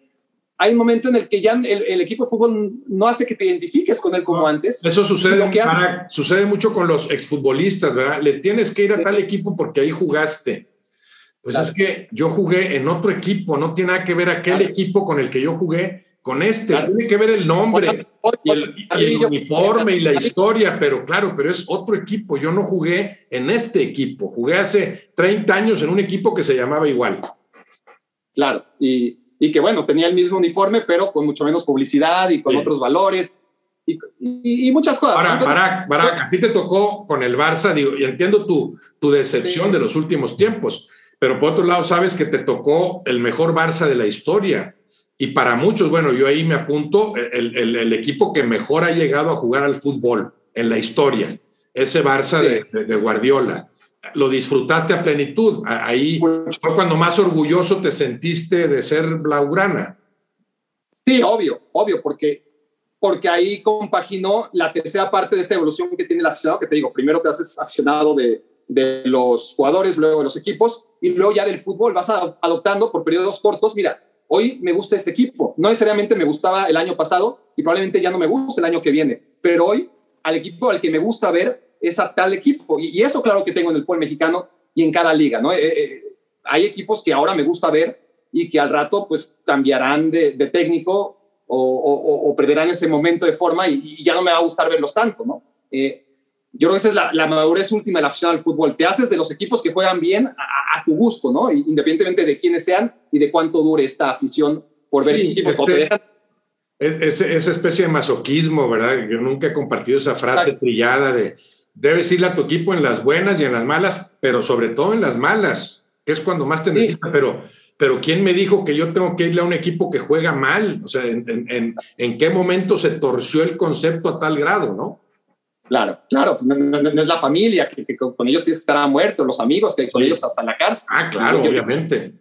hay un momento en el que ya el, equipo de fútbol no hace que te identifiques con él como antes. Eso sucede, sucede mucho con los exfutbolistas, ¿verdad? Le tienes que ir a tal equipo porque ahí jugaste. Pues es que yo jugué en otro equipo, no tiene nada que ver aquel equipo con el que yo jugué con este, tiene que ver el nombre y el, uniforme y la historia, pero claro, pero es otro equipo. Yo no jugué en este equipo, jugué hace 30 años en un equipo que se llamaba igual. Claro, y, y que bueno, tenía el mismo uniforme, pero con mucho menos publicidad y con otros valores. Y, muchas cosas. Ahora, Barak, Barak, a ti te tocó con el Barça, digo, y entiendo tu, tu decepción de los últimos tiempos, pero por otro lado sabes que te tocó el mejor Barça de la historia y para muchos, bueno, yo ahí me apunto, el, equipo que mejor ha llegado a jugar al fútbol en la historia, ese Barça de, Guardiola. Lo disfrutaste a plenitud. Ahí fue cuando más orgulloso te sentiste de ser blaugrana. Sí, obvio, obvio, porque, porque ahí compaginó la tercera parte de esta evolución que tiene el aficionado, que te digo, primero te haces aficionado de, de los jugadores, luego de los equipos, y luego ya del fútbol vas adoptando por periodos cortos. Mira, hoy me gusta este equipo. No necesariamente me gustaba el año pasado y probablemente ya no me gusta el año que viene, pero hoy al equipo al que me gusta ver es a tal equipo. Y, eso claro que tengo en el fútbol mexicano y en cada liga, ¿no? Eh, eh, hay equipos que ahora me gusta ver y que al rato pues cambiarán de, técnico o, perderán ese momento de forma y, ya no me va a gustar verlos tanto, ¿no? Eh, yo creo que esa es la, madurez última de la afición al fútbol. Te haces de los equipos que juegan bien a, tu gusto, ¿no? Independientemente de quiénes sean y de cuánto dure esta afición por ver esos equipos. Este, esa especie de masoquismo, ¿verdad? Yo nunca he compartido esa frase trillada de debes irle a tu equipo en las buenas y en las malas, pero sobre todo en las malas, que es cuando más te necesita, pero pero ¿quién me dijo que yo tengo que irle a un equipo que juega mal? O sea, ¿en, en qué momento se torció el concepto a tal grado, no? Claro, claro, no, es la familia, que, con ellos tienes que estar muerto, los amigos, que con ellos hasta en la cárcel. Ah, claro, obviamente.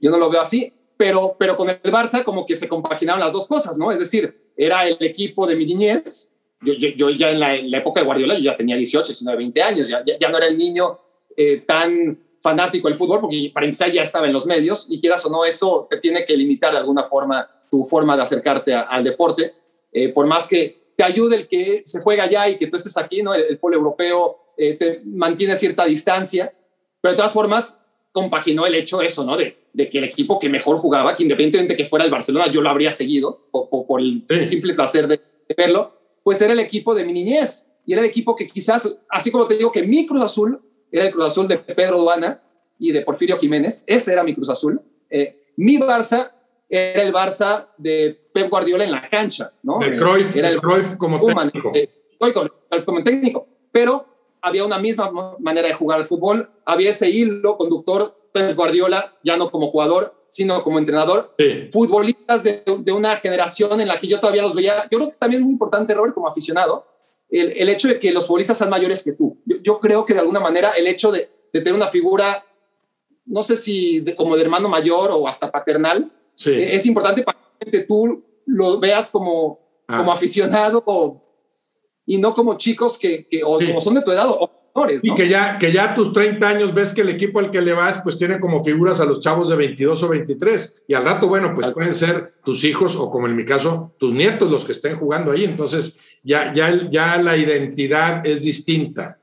Yo no lo veo así, pero, pero con el Barça como que se compaginaron las dos cosas, ¿no? Es decir, era el equipo de mi niñez, yo, yo, ya en la, época de Guardiola yo ya tenía 18, 19, 20 años, ya, ya, no era el niño eh, tan fanático del fútbol, porque para empezar ya estaba en los medios, y quieras o no, eso te tiene que limitar de alguna forma tu forma de acercarte al deporte, eh, por más que te ayude el que se juega allá y que tú estés aquí, ¿no? El, el polo europeo eh, te mantiene cierta distancia, pero de todas formas compaginó el hecho eso, ¿no? De, de, que el equipo que mejor jugaba, que independientemente que fuera el Barcelona, yo lo habría seguido por, por, el simple placer de, verlo, pues era el equipo de mi niñez y era el equipo que quizás, así como te digo que mi Cruz Azul era el Cruz Azul de Pedro Duana y de Porfirio Jiménez, ese era mi Cruz Azul. Eh, mi Barça era el Barça de Pep Guardiola en la cancha, ¿no? De Cruyff, era el Cruyff como técnico. como técnico. Pero había una misma manera de jugar al fútbol, había ese hilo conductor Pep Guardiola, ya no como jugador, sino como entrenador. Futbolistas de, de, una generación en la que yo todavía los veía. Yo creo que es también muy importante, Robert, como aficionado, el, el hecho de que los futbolistas sean mayores que tú. Yo, creo que de alguna manera el hecho de, de tener una figura, no sé si como de hermano mayor o hasta paternal, es importante para que tú lo veas como, ah. como aficionado y no como chicos que, o como son de tu edad o menores. Y que ya, que ya a tus 30 años ves que el equipo al que le vas pues tiene como figuras a los chavos de 22 o 23 y al rato, bueno, pues pueden ser tus hijos o como en mi caso, tus nietos los que estén jugando ahí. Entonces ya, ya, ya la identidad es distinta.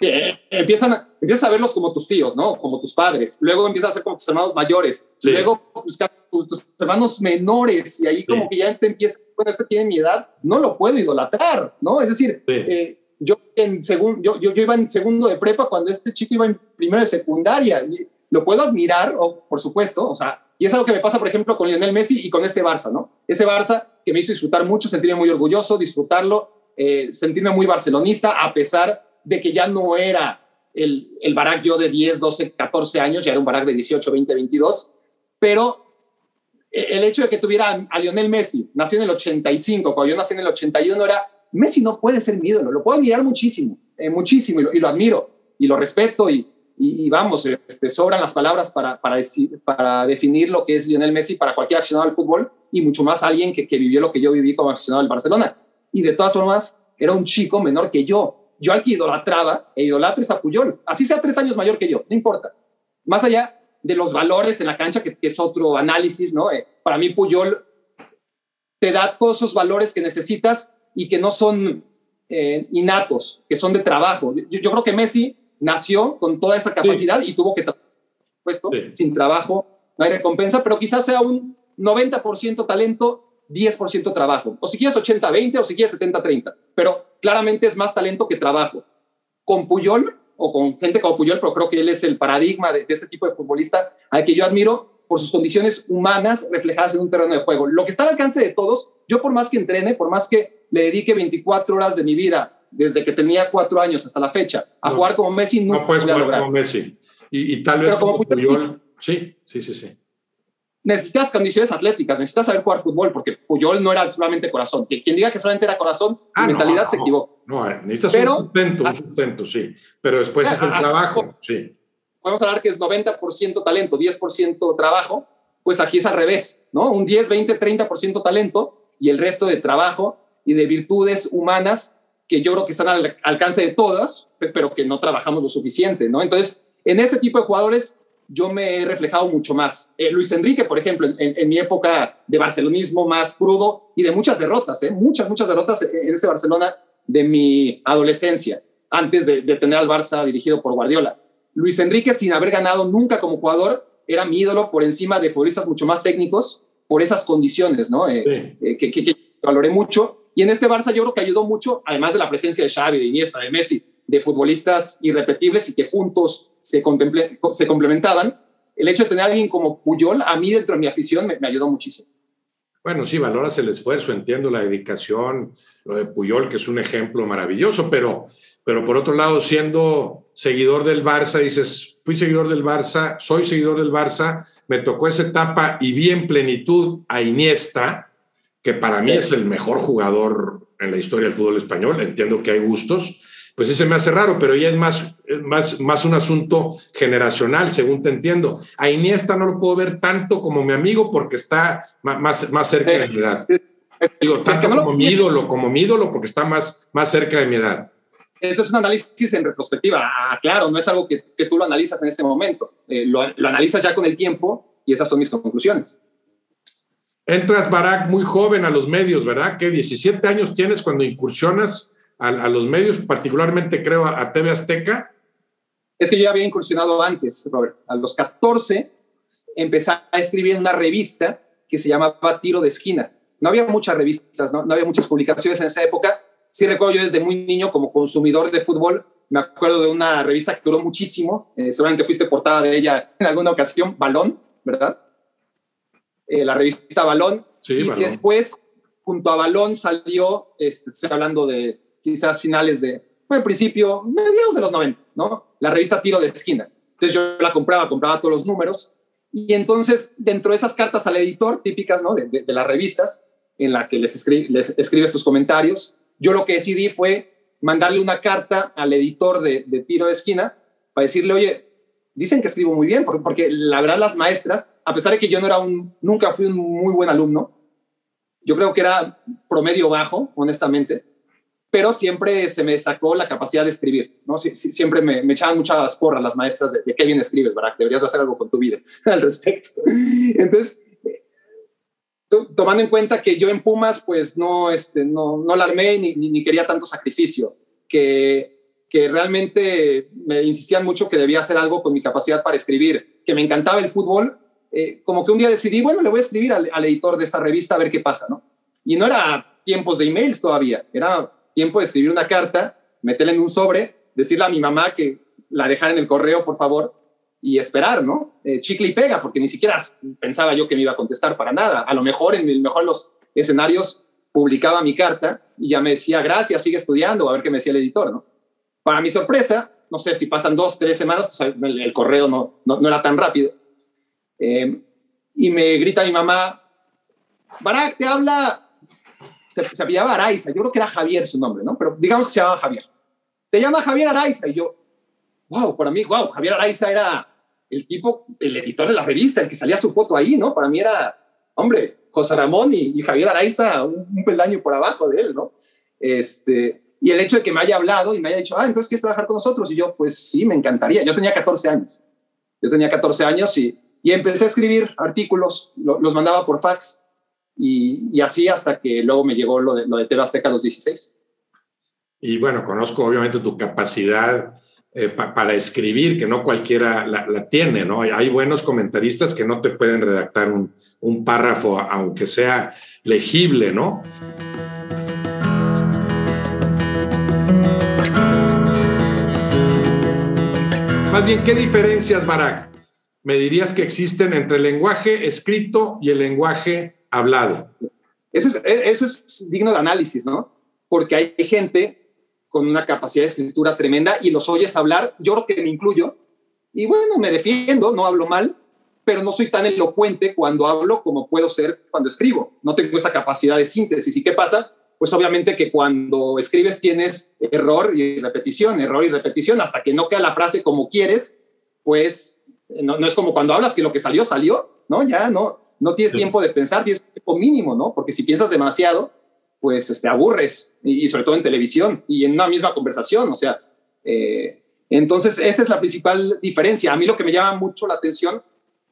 Eh, empiezan, a, empiezas a verlos como tus tíos, ¿no? Como tus padres. Luego empiezas a ser como tus hermanos mayores. Luego buscar tus, hermanos menores. Y ahí como que ya te empieza, bueno, este tiene mi edad, no lo puedo idolatrar, ¿no? Es decir, eh, yo, en segun, yo, yo, iba en segundo de prepa cuando este chico iba en primero de secundaria. Lo puedo admirar, o, por supuesto, o sea, y es algo que me pasa, por ejemplo, con Lionel Messi y con ese Barça, ¿no? Ese Barça que me hizo disfrutar mucho, sentirme muy orgulloso, disfrutarlo, eh, sentirme muy barcelonista, a pesar de que ya no era el, el Barak yo de 10, 12, 14 años, ya era un Barak de 18, 20, 22, pero el hecho de que tuviera a Lionel Messi, nació en el 85, cuando yo nací en el 81, era, Messi no puede ser mi ídolo, lo puedo admirar muchísimo, eh, muchísimo, y lo, admiro, y lo respeto, y, y, vamos, este, sobran las palabras para, para, decir, para definir lo que es Lionel Messi para cualquier aficionado al fútbol, y mucho más alguien que, que vivió lo que yo viví como aficionado al Barcelona. Y de todas formas, era un chico menor que yo, yo al que idolatraba e idolatro es a Puyol, así sea tres años mayor que yo, no importa. Más allá de los valores en la cancha, que, es otro análisis, ¿no? Eh, para mí Puyol te da todos esos valores que necesitas y que no son eh, innatos, que son de trabajo. Yo, creo que Messi nació con toda esa capacidad y tuvo que puesto sin trabajo no hay recompensa, pero quizás sea un 90% talento, 10% trabajo. O si quieres 80-20 o si quieres 70-30. Pero claramente es más talento que trabajo. Con Puyol o con gente como Puyol, pero creo que él es el paradigma de, de este tipo de futbolista al que yo admiro por sus condiciones humanas reflejadas en un terreno de juego. Lo que está al alcance de todos, yo por más que entrene, por más que le dedique 24 horas de mi vida desde que tenía cuatro años hasta la fecha a jugar como Messi, no, no puedes jugar como Messi. Y, tal vez como, Puyol, sí, sí, sí, sí. Necesitas condiciones atléticas, necesitas saber jugar fútbol, porque Puyol no era solamente corazón. Quien diga que solamente era corazón, ah, mentalidad se equivocó. No, necesitas un sustento, un sustento, sí. Pero después es el trabajo, sí. Podemos hablar que es 90% talento, 10% trabajo, pues aquí es al revés, ¿no? Un 10, 20, 30% talento y el resto de trabajo y de virtudes humanas que yo creo que están al alcance de todas, pero que no trabajamos lo suficiente, ¿no? Entonces, en ese tipo de jugadores yo me he reflejado mucho más. Eh, Luis Enrique, por ejemplo, en, mi época de barcelonismo más crudo y de muchas derrotas, ¿eh? muchas, muchas derrotas en ese Barcelona de mi adolescencia, antes de, tener al Barça dirigido por Guardiola. Luis Enrique, sin haber ganado nunca como jugador, era mi ídolo por encima de futbolistas mucho más técnicos por esas condiciones, ¿no? Eh, eh, que, que, valoré mucho. Y en este Barça yo creo que ayudó mucho, además de la presencia de Xavi, de Iniesta, de Messi, de futbolistas irrepetibles y que juntos se, se complementaban, el hecho de tener a alguien como Puyol, a mí dentro de mi afición, me, ayudó muchísimo. Bueno, sí, valoras el esfuerzo, entiendo la dedicación, lo de Puyol, que es un ejemplo maravilloso, pero, pero por otro lado, siendo seguidor del Barça, dices, fui seguidor del Barça, soy seguidor del Barça, me tocó esa etapa y vi en plenitud a Iniesta, que para mí es el mejor jugador en la historia del fútbol español, entiendo que hay gustos, pues ese me hace raro, pero ya es más, más, más un asunto generacional, según te entiendo. A Iniesta no lo puedo ver tanto como mi amigo porque está más, más cerca de mi edad. Digo, tanto como mi ídolo, como mi ídolo, porque está más, más cerca de mi edad. Eso es un análisis en retrospectiva. Ah, claro, no es algo que, que, tú lo analizas en ese momento. Eh, lo, lo analizas ya con el tiempo y esas son mis conclusiones. Entras, Barack, muy joven a los medios, ¿verdad? ¿Qué 17 años tienes cuando incursionas a, los medios, particularmente creo a, TV Azteca? Es que yo ya había incursionado antes, Robert. A los 14 empecé a escribir una revista que se llamaba Tiro de Esquina. No había muchas revistas, no, no había muchas publicaciones en esa época. Sí recuerdo yo desde muy niño como consumidor de fútbol, me acuerdo de una revista que duró muchísimo, eh, seguramente fuiste portada de ella en alguna ocasión, Balón, ¿verdad? Eh, la revista Balón. Sí, y después, junto a Balón, salió, este, estoy hablando de quizás finales de, bueno, en principio, mediados de los 90, ¿no? La revista Tiro de Esquina. Entonces yo la compraba, compraba todos los números. Y entonces, dentro de esas cartas al editor, típicas, ¿no? De, las revistas, en la que les, les escribes tus comentarios, yo lo que decidí fue mandarle una carta al editor de, Tiro de Esquina para decirle, oye, dicen que escribo muy bien, porque, la verdad las maestras, a pesar de que yo no era un, nunca fui un muy buen alumno, yo creo que era promedio bajo, honestamente, pero siempre se me destacó la capacidad de escribir, ¿no? siempre me, echaban muchas porras las maestras de, qué bien escribes, ¿verdad? Deberías hacer algo con tu vida al respecto. Entonces, tomando en cuenta que yo en Pumas, pues no, este, no, no la armé ni, ni, quería tanto sacrificio, que, que realmente me insistían mucho que debía hacer algo con mi capacidad para escribir, que me encantaba el fútbol, eh, como que un día decidí, bueno, le voy a escribir al, al editor de esta revista a ver qué pasa, ¿no? Y no era tiempos de emails todavía, era tiempo de escribir una carta, meterla en un sobre, decirle a mi mamá que la dejara en el correo, por favor, y esperar, ¿no? Eh, chicle y pega, porque ni siquiera pensaba yo que me iba a contestar para nada. A lo mejor en el mejor los escenarios publicaba mi carta y ya me decía, gracias, sigue estudiando, a ver qué me decía el editor, ¿no? Para mi sorpresa, no sé si pasan dos, tres semanas, el, correo no, no, era tan rápido. Eh, y me grita mi mamá, Barak, te habla se, se apellidaba Araiza, yo creo que era Javier su nombre, ¿no? Pero digamos que se llamaba Javier. Te llama Javier Araiza y yo, wow, para mí, wow, Javier Araiza era el tipo, el editor de la revista, el que salía su foto ahí, ¿no? Para mí era, hombre, José Ramón y, Javier Araiza, un, peldaño por abajo de él, ¿no? Este, y el hecho de que me haya hablado y me haya dicho, ah, entonces quieres trabajar con nosotros. Y yo, pues sí, me encantaría. Yo tenía 14 años. Yo tenía 14 años y, y empecé a escribir artículos, los mandaba por fax y, así hasta que luego me llegó lo de, lo de TV Azteca a los 16. Y bueno, conozco obviamente tu capacidad eh, para escribir, que no cualquiera la, tiene, ¿no? Hay, buenos comentaristas que no te pueden redactar un, un párrafo, aunque sea legible, ¿no? Más bien, ¿qué diferencias, Barak, me dirías que existen entre el lenguaje escrito y el lenguaje hablado? Eso es, eso es digno de análisis, ¿no? Porque hay gente con una capacidad de escritura tremenda y los oyes hablar, yo creo que me incluyo, y bueno, me defiendo, no hablo mal, pero no soy tan elocuente cuando hablo como puedo ser cuando escribo. No tengo esa capacidad de síntesis. ¿Y qué pasa? Pues obviamente que cuando escribes tienes error y repetición, error y repetición, hasta que no queda la frase como quieres, pues no, no es como cuando hablas que lo que salió, salió, ¿no? Ya no, no tienes tiempo de pensar, tienes tiempo mínimo, ¿no? Porque si piensas demasiado, pues este, aburres, y, sobre todo en televisión y en una misma conversación, o sea, eh, entonces esa es la principal diferencia. A mí lo que me llama mucho la atención,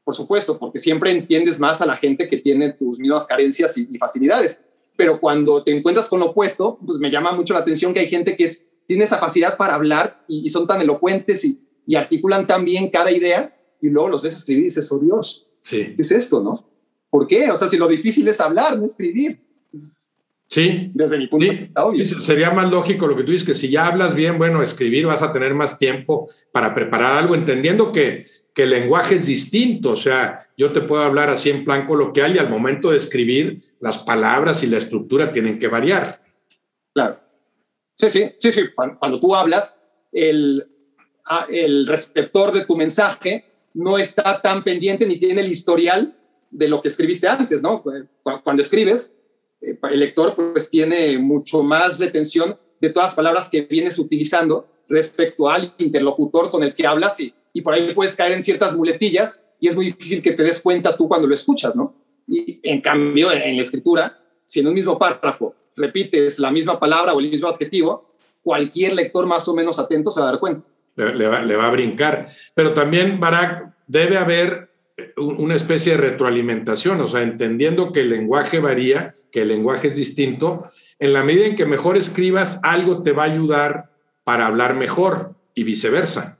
por supuesto, porque siempre entiendes más a la gente que tiene tus mismas carencias y, facilidades, pero cuando te encuentras con lo opuesto, pues me llama mucho la atención que hay gente que es, tiene esa facilidad para hablar y, son tan elocuentes y, y, articulan tan bien cada idea y luego los ves escribir y dices, oh Dios, sí. ¿qué es esto, no? ¿Por qué? O sea, si lo difícil es hablar, no escribir. Sí. Desde mi punto de vista, Sería más lógico lo que tú dices, que si ya hablas bien, bueno, escribir vas a tener más tiempo para preparar algo, entendiendo que, que el lenguaje es distinto. O sea, yo te puedo hablar así en plan coloquial y al momento de escribir, las palabras y la estructura tienen que variar. Claro. Sí, sí, sí, sí. Cuando, tú hablas, el, ah, el receptor de tu mensaje no está tan pendiente ni tiene el historial de lo que escribiste antes, ¿no? Cuando escribes, eh, el lector pues tiene mucho más retención de todas las palabras que vienes utilizando respecto al interlocutor con el que hablas y, y por ahí puedes caer en ciertas muletillas y es muy difícil que te des cuenta tú cuando lo escuchas, ¿no? Y en cambio, en la escritura, si en un mismo párrafo repites la misma palabra o el mismo adjetivo, cualquier lector más o menos atento se va a dar cuenta. Le, va, a brincar. Pero también, Barak, debe haber una especie de retroalimentación, o sea, entendiendo que el lenguaje varía, que el lenguaje es distinto, en la medida en que mejor escribas, algo te va a ayudar para hablar mejor y viceversa.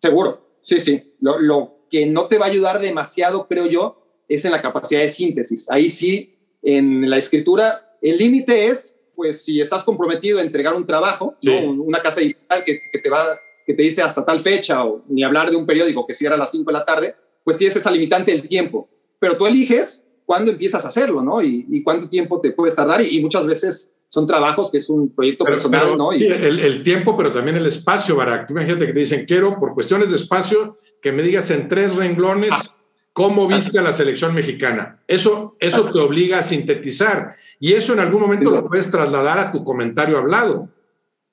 Seguro, sí, sí. Lo, que no te va a ayudar demasiado, creo yo, es en la capacidad de síntesis. Ahí sí, en la escritura, el límite es, pues, si estás comprometido a entregar un trabajo, una casa digital que, que, te va, que te dice hasta tal fecha, o ni hablar de un periódico que cierra a las 5 de la tarde, pues tienes esa limitante del tiempo. Pero tú eliges cuándo empiezas a hacerlo, ¿no? Y, cuánto tiempo te puedes tardar. Y, muchas veces son trabajos que es un proyecto personal, ¿no? Y, el, tiempo, pero también el espacio, Barak. Imagínate que te dicen, quiero, por cuestiones de espacio, que me digas en tres renglones ah. cómo viste a la selección mexicana. Eso, eso te obliga a sintetizar. Y eso en algún momento lo puedes trasladar a tu comentario hablado.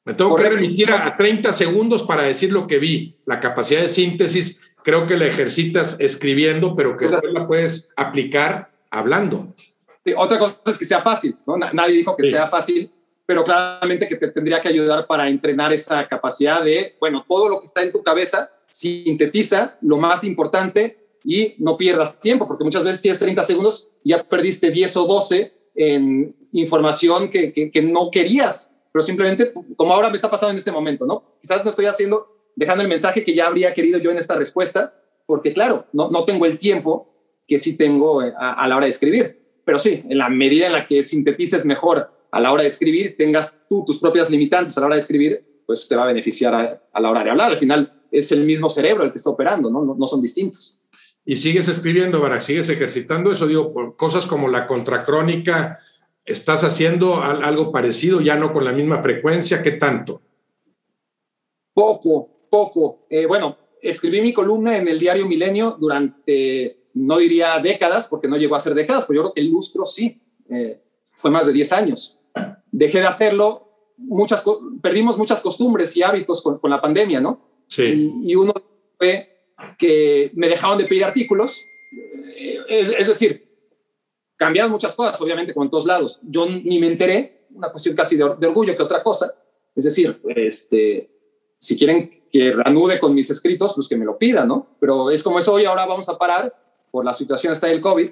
Me tengo que remitir a, 30 segundos para decir lo que vi. La capacidad de síntesis creo que la ejercitas escribiendo, pero que después la puedes aplicar hablando. Otra cosa es que sea fácil, ¿no? Nadie dijo que sea fácil, pero claramente que te tendría que ayudar para entrenar esa capacidad de, bueno, todo lo que está en tu cabeza, sintetiza lo más importante y no pierdas tiempo, porque muchas veces tienes 30 segundos y ya perdiste 10 o 12 en información que, que, no querías, pero simplemente como ahora me está pasando en este momento, ¿no? Quizás no estoy haciendo, dejando el mensaje que ya habría querido yo en esta respuesta, porque claro, no, no tengo el tiempo que sí tengo eh, a, la hora de escribir. Pero sí, en la medida en la que sintetices mejor a la hora de escribir, tengas tú tus propias limitantes a la hora de escribir, pues te va a beneficiar a, la hora de hablar. Al final es el mismo cerebro el que está operando, ¿no? No, son distintos. Y sigues escribiendo, Barak, sigues ejercitando eso, digo, por cosas como la contracrónica, ¿estás haciendo algo parecido, ya no con la misma frecuencia? ¿Qué tanto? Poco, poco. Eh, bueno, escribí mi columna en el diario Milenio durante no diría décadas, porque no llegó a ser décadas, pero yo creo que el lustro sí, eh, fue más de 10 años. Dejé de hacerlo, muchas, perdimos muchas costumbres y hábitos con, la pandemia, ¿no? Sí. Y, uno fue que me dejaron de pedir artículos, eh, es, decir, cambiaron muchas cosas, obviamente, como en todos lados. Yo ni me enteré, una cuestión casi de, de orgullo que otra cosa. Es decir, este, si quieren que reanude con mis escritos, pues que me lo pidan, ¿no? Pero es como eso, hoy ahora vamos a parar la situación hasta del COVID,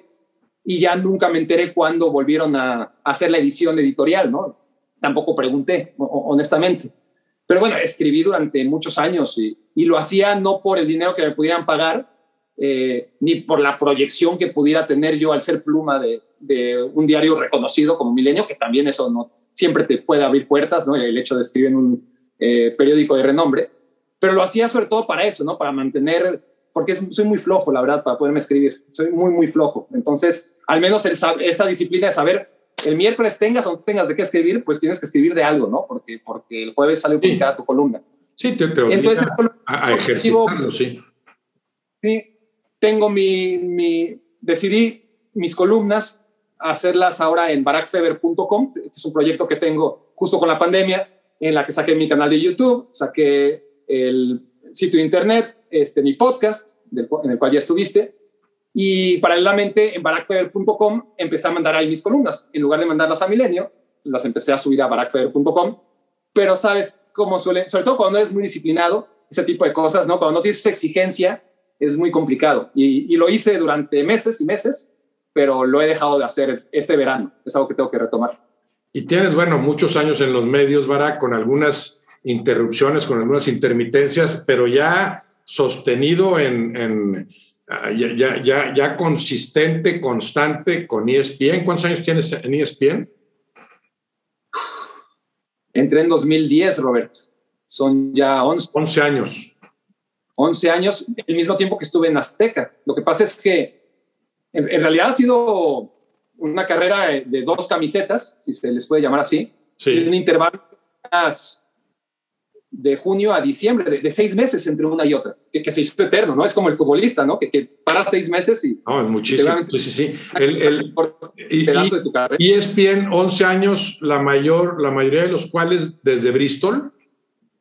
y ya nunca me enteré cuándo volvieron a, hacer la edición editorial, ¿no? Tampoco pregunté, honestamente. pero bueno, escribí durante muchos años y, lo hacía no por el dinero que me pudieran pagar, eh, ni por la proyección que pudiera tener yo al ser pluma de, de, un diario reconocido como Milenio, que también eso no siempre te puede abrir puertas, ¿no? El hecho de escribir en un eh, periódico de renombre, pero lo hacía sobre todo para eso, ¿no? Para mantener, porque soy muy flojo, la verdad, para poderme escribir, soy muy, muy flojo. Entonces, al menos esa disciplina de saber el miércoles tengas o no tengas de qué escribir, pues tienes que escribir de algo, ¿no? Porque, porque el jueves sale publicada tu columna. Sí, te, te Entonces, a, a ejercitarlo, sí. Sí, tengo mi, mi, decidí mis columnas hacerlas ahora en barackfeber.com, es un proyecto que tengo justo con la pandemia, en la que saqué mi canal de YouTube, saqué el sitio de internet, este, mi podcast, en el cual ya estuviste, y paralelamente en barackfeber.com empecé a mandar ahí mis columnas. En lugar de mandarlas a Milenio, las empecé a subir a barackfeber.com. Pero sabes cómo suele, sobre todo cuando eres muy disciplinado, ese tipo de cosas, ¿no? Cuando no tienes exigencia, es muy complicado. Y, y, lo hice durante meses y meses, pero lo he dejado de hacer este verano. Es algo que tengo que retomar. Y tienes, bueno, muchos años en los medios, Barack, con algunas interrupciones, con algunas intermitencias, pero ya sostenido en, en Ah, ya, ya, ya, ya consistente, constante con ESPN. ¿Cuántos años tienes en ESPN? Entré en 2010, Robert. Son ya 11. 11 años. 11 años, el mismo tiempo que estuve en Azteca. Lo que pasa es que en, realidad ha sido una carrera de dos camisetas, si se les puede llamar así. Sí. Un intervalo de junio a diciembre, de, seis meses entre una y otra, que, se hizo eterno, ¿no? Es como el futbolista, ¿no? Que, que para seis meses y... No, es muchísimo. Sí, sí, sí. El, el y, pedazo de tu carrera. Y ESPN, 11 años, la, mayor, la mayoría de los cuales desde Bristol.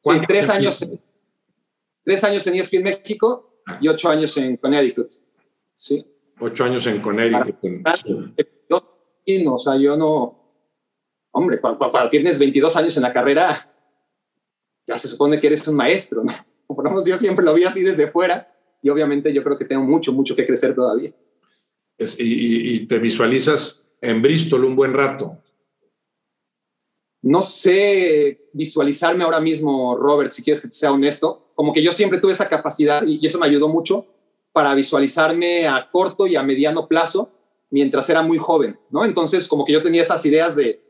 Sí, tres años, tres años en ESPN México y ocho años en Connecticut. Sí. Ocho años en Connecticut. Sí. O sea, yo no... Hombre, cuando tienes 22 años en la carrera ya se supone que eres un maestro, ¿no? Como yo siempre lo vi así desde fuera y obviamente yo creo que tengo mucho, mucho que crecer todavía. y, te visualizas en Bristol un buen rato. No sé visualizarme ahora mismo, Robert, si quieres que te sea honesto. Como que yo siempre tuve esa capacidad y eso me ayudó mucho para visualizarme a corto y a mediano plazo mientras era muy joven, ¿no? Entonces, como que yo tenía esas ideas de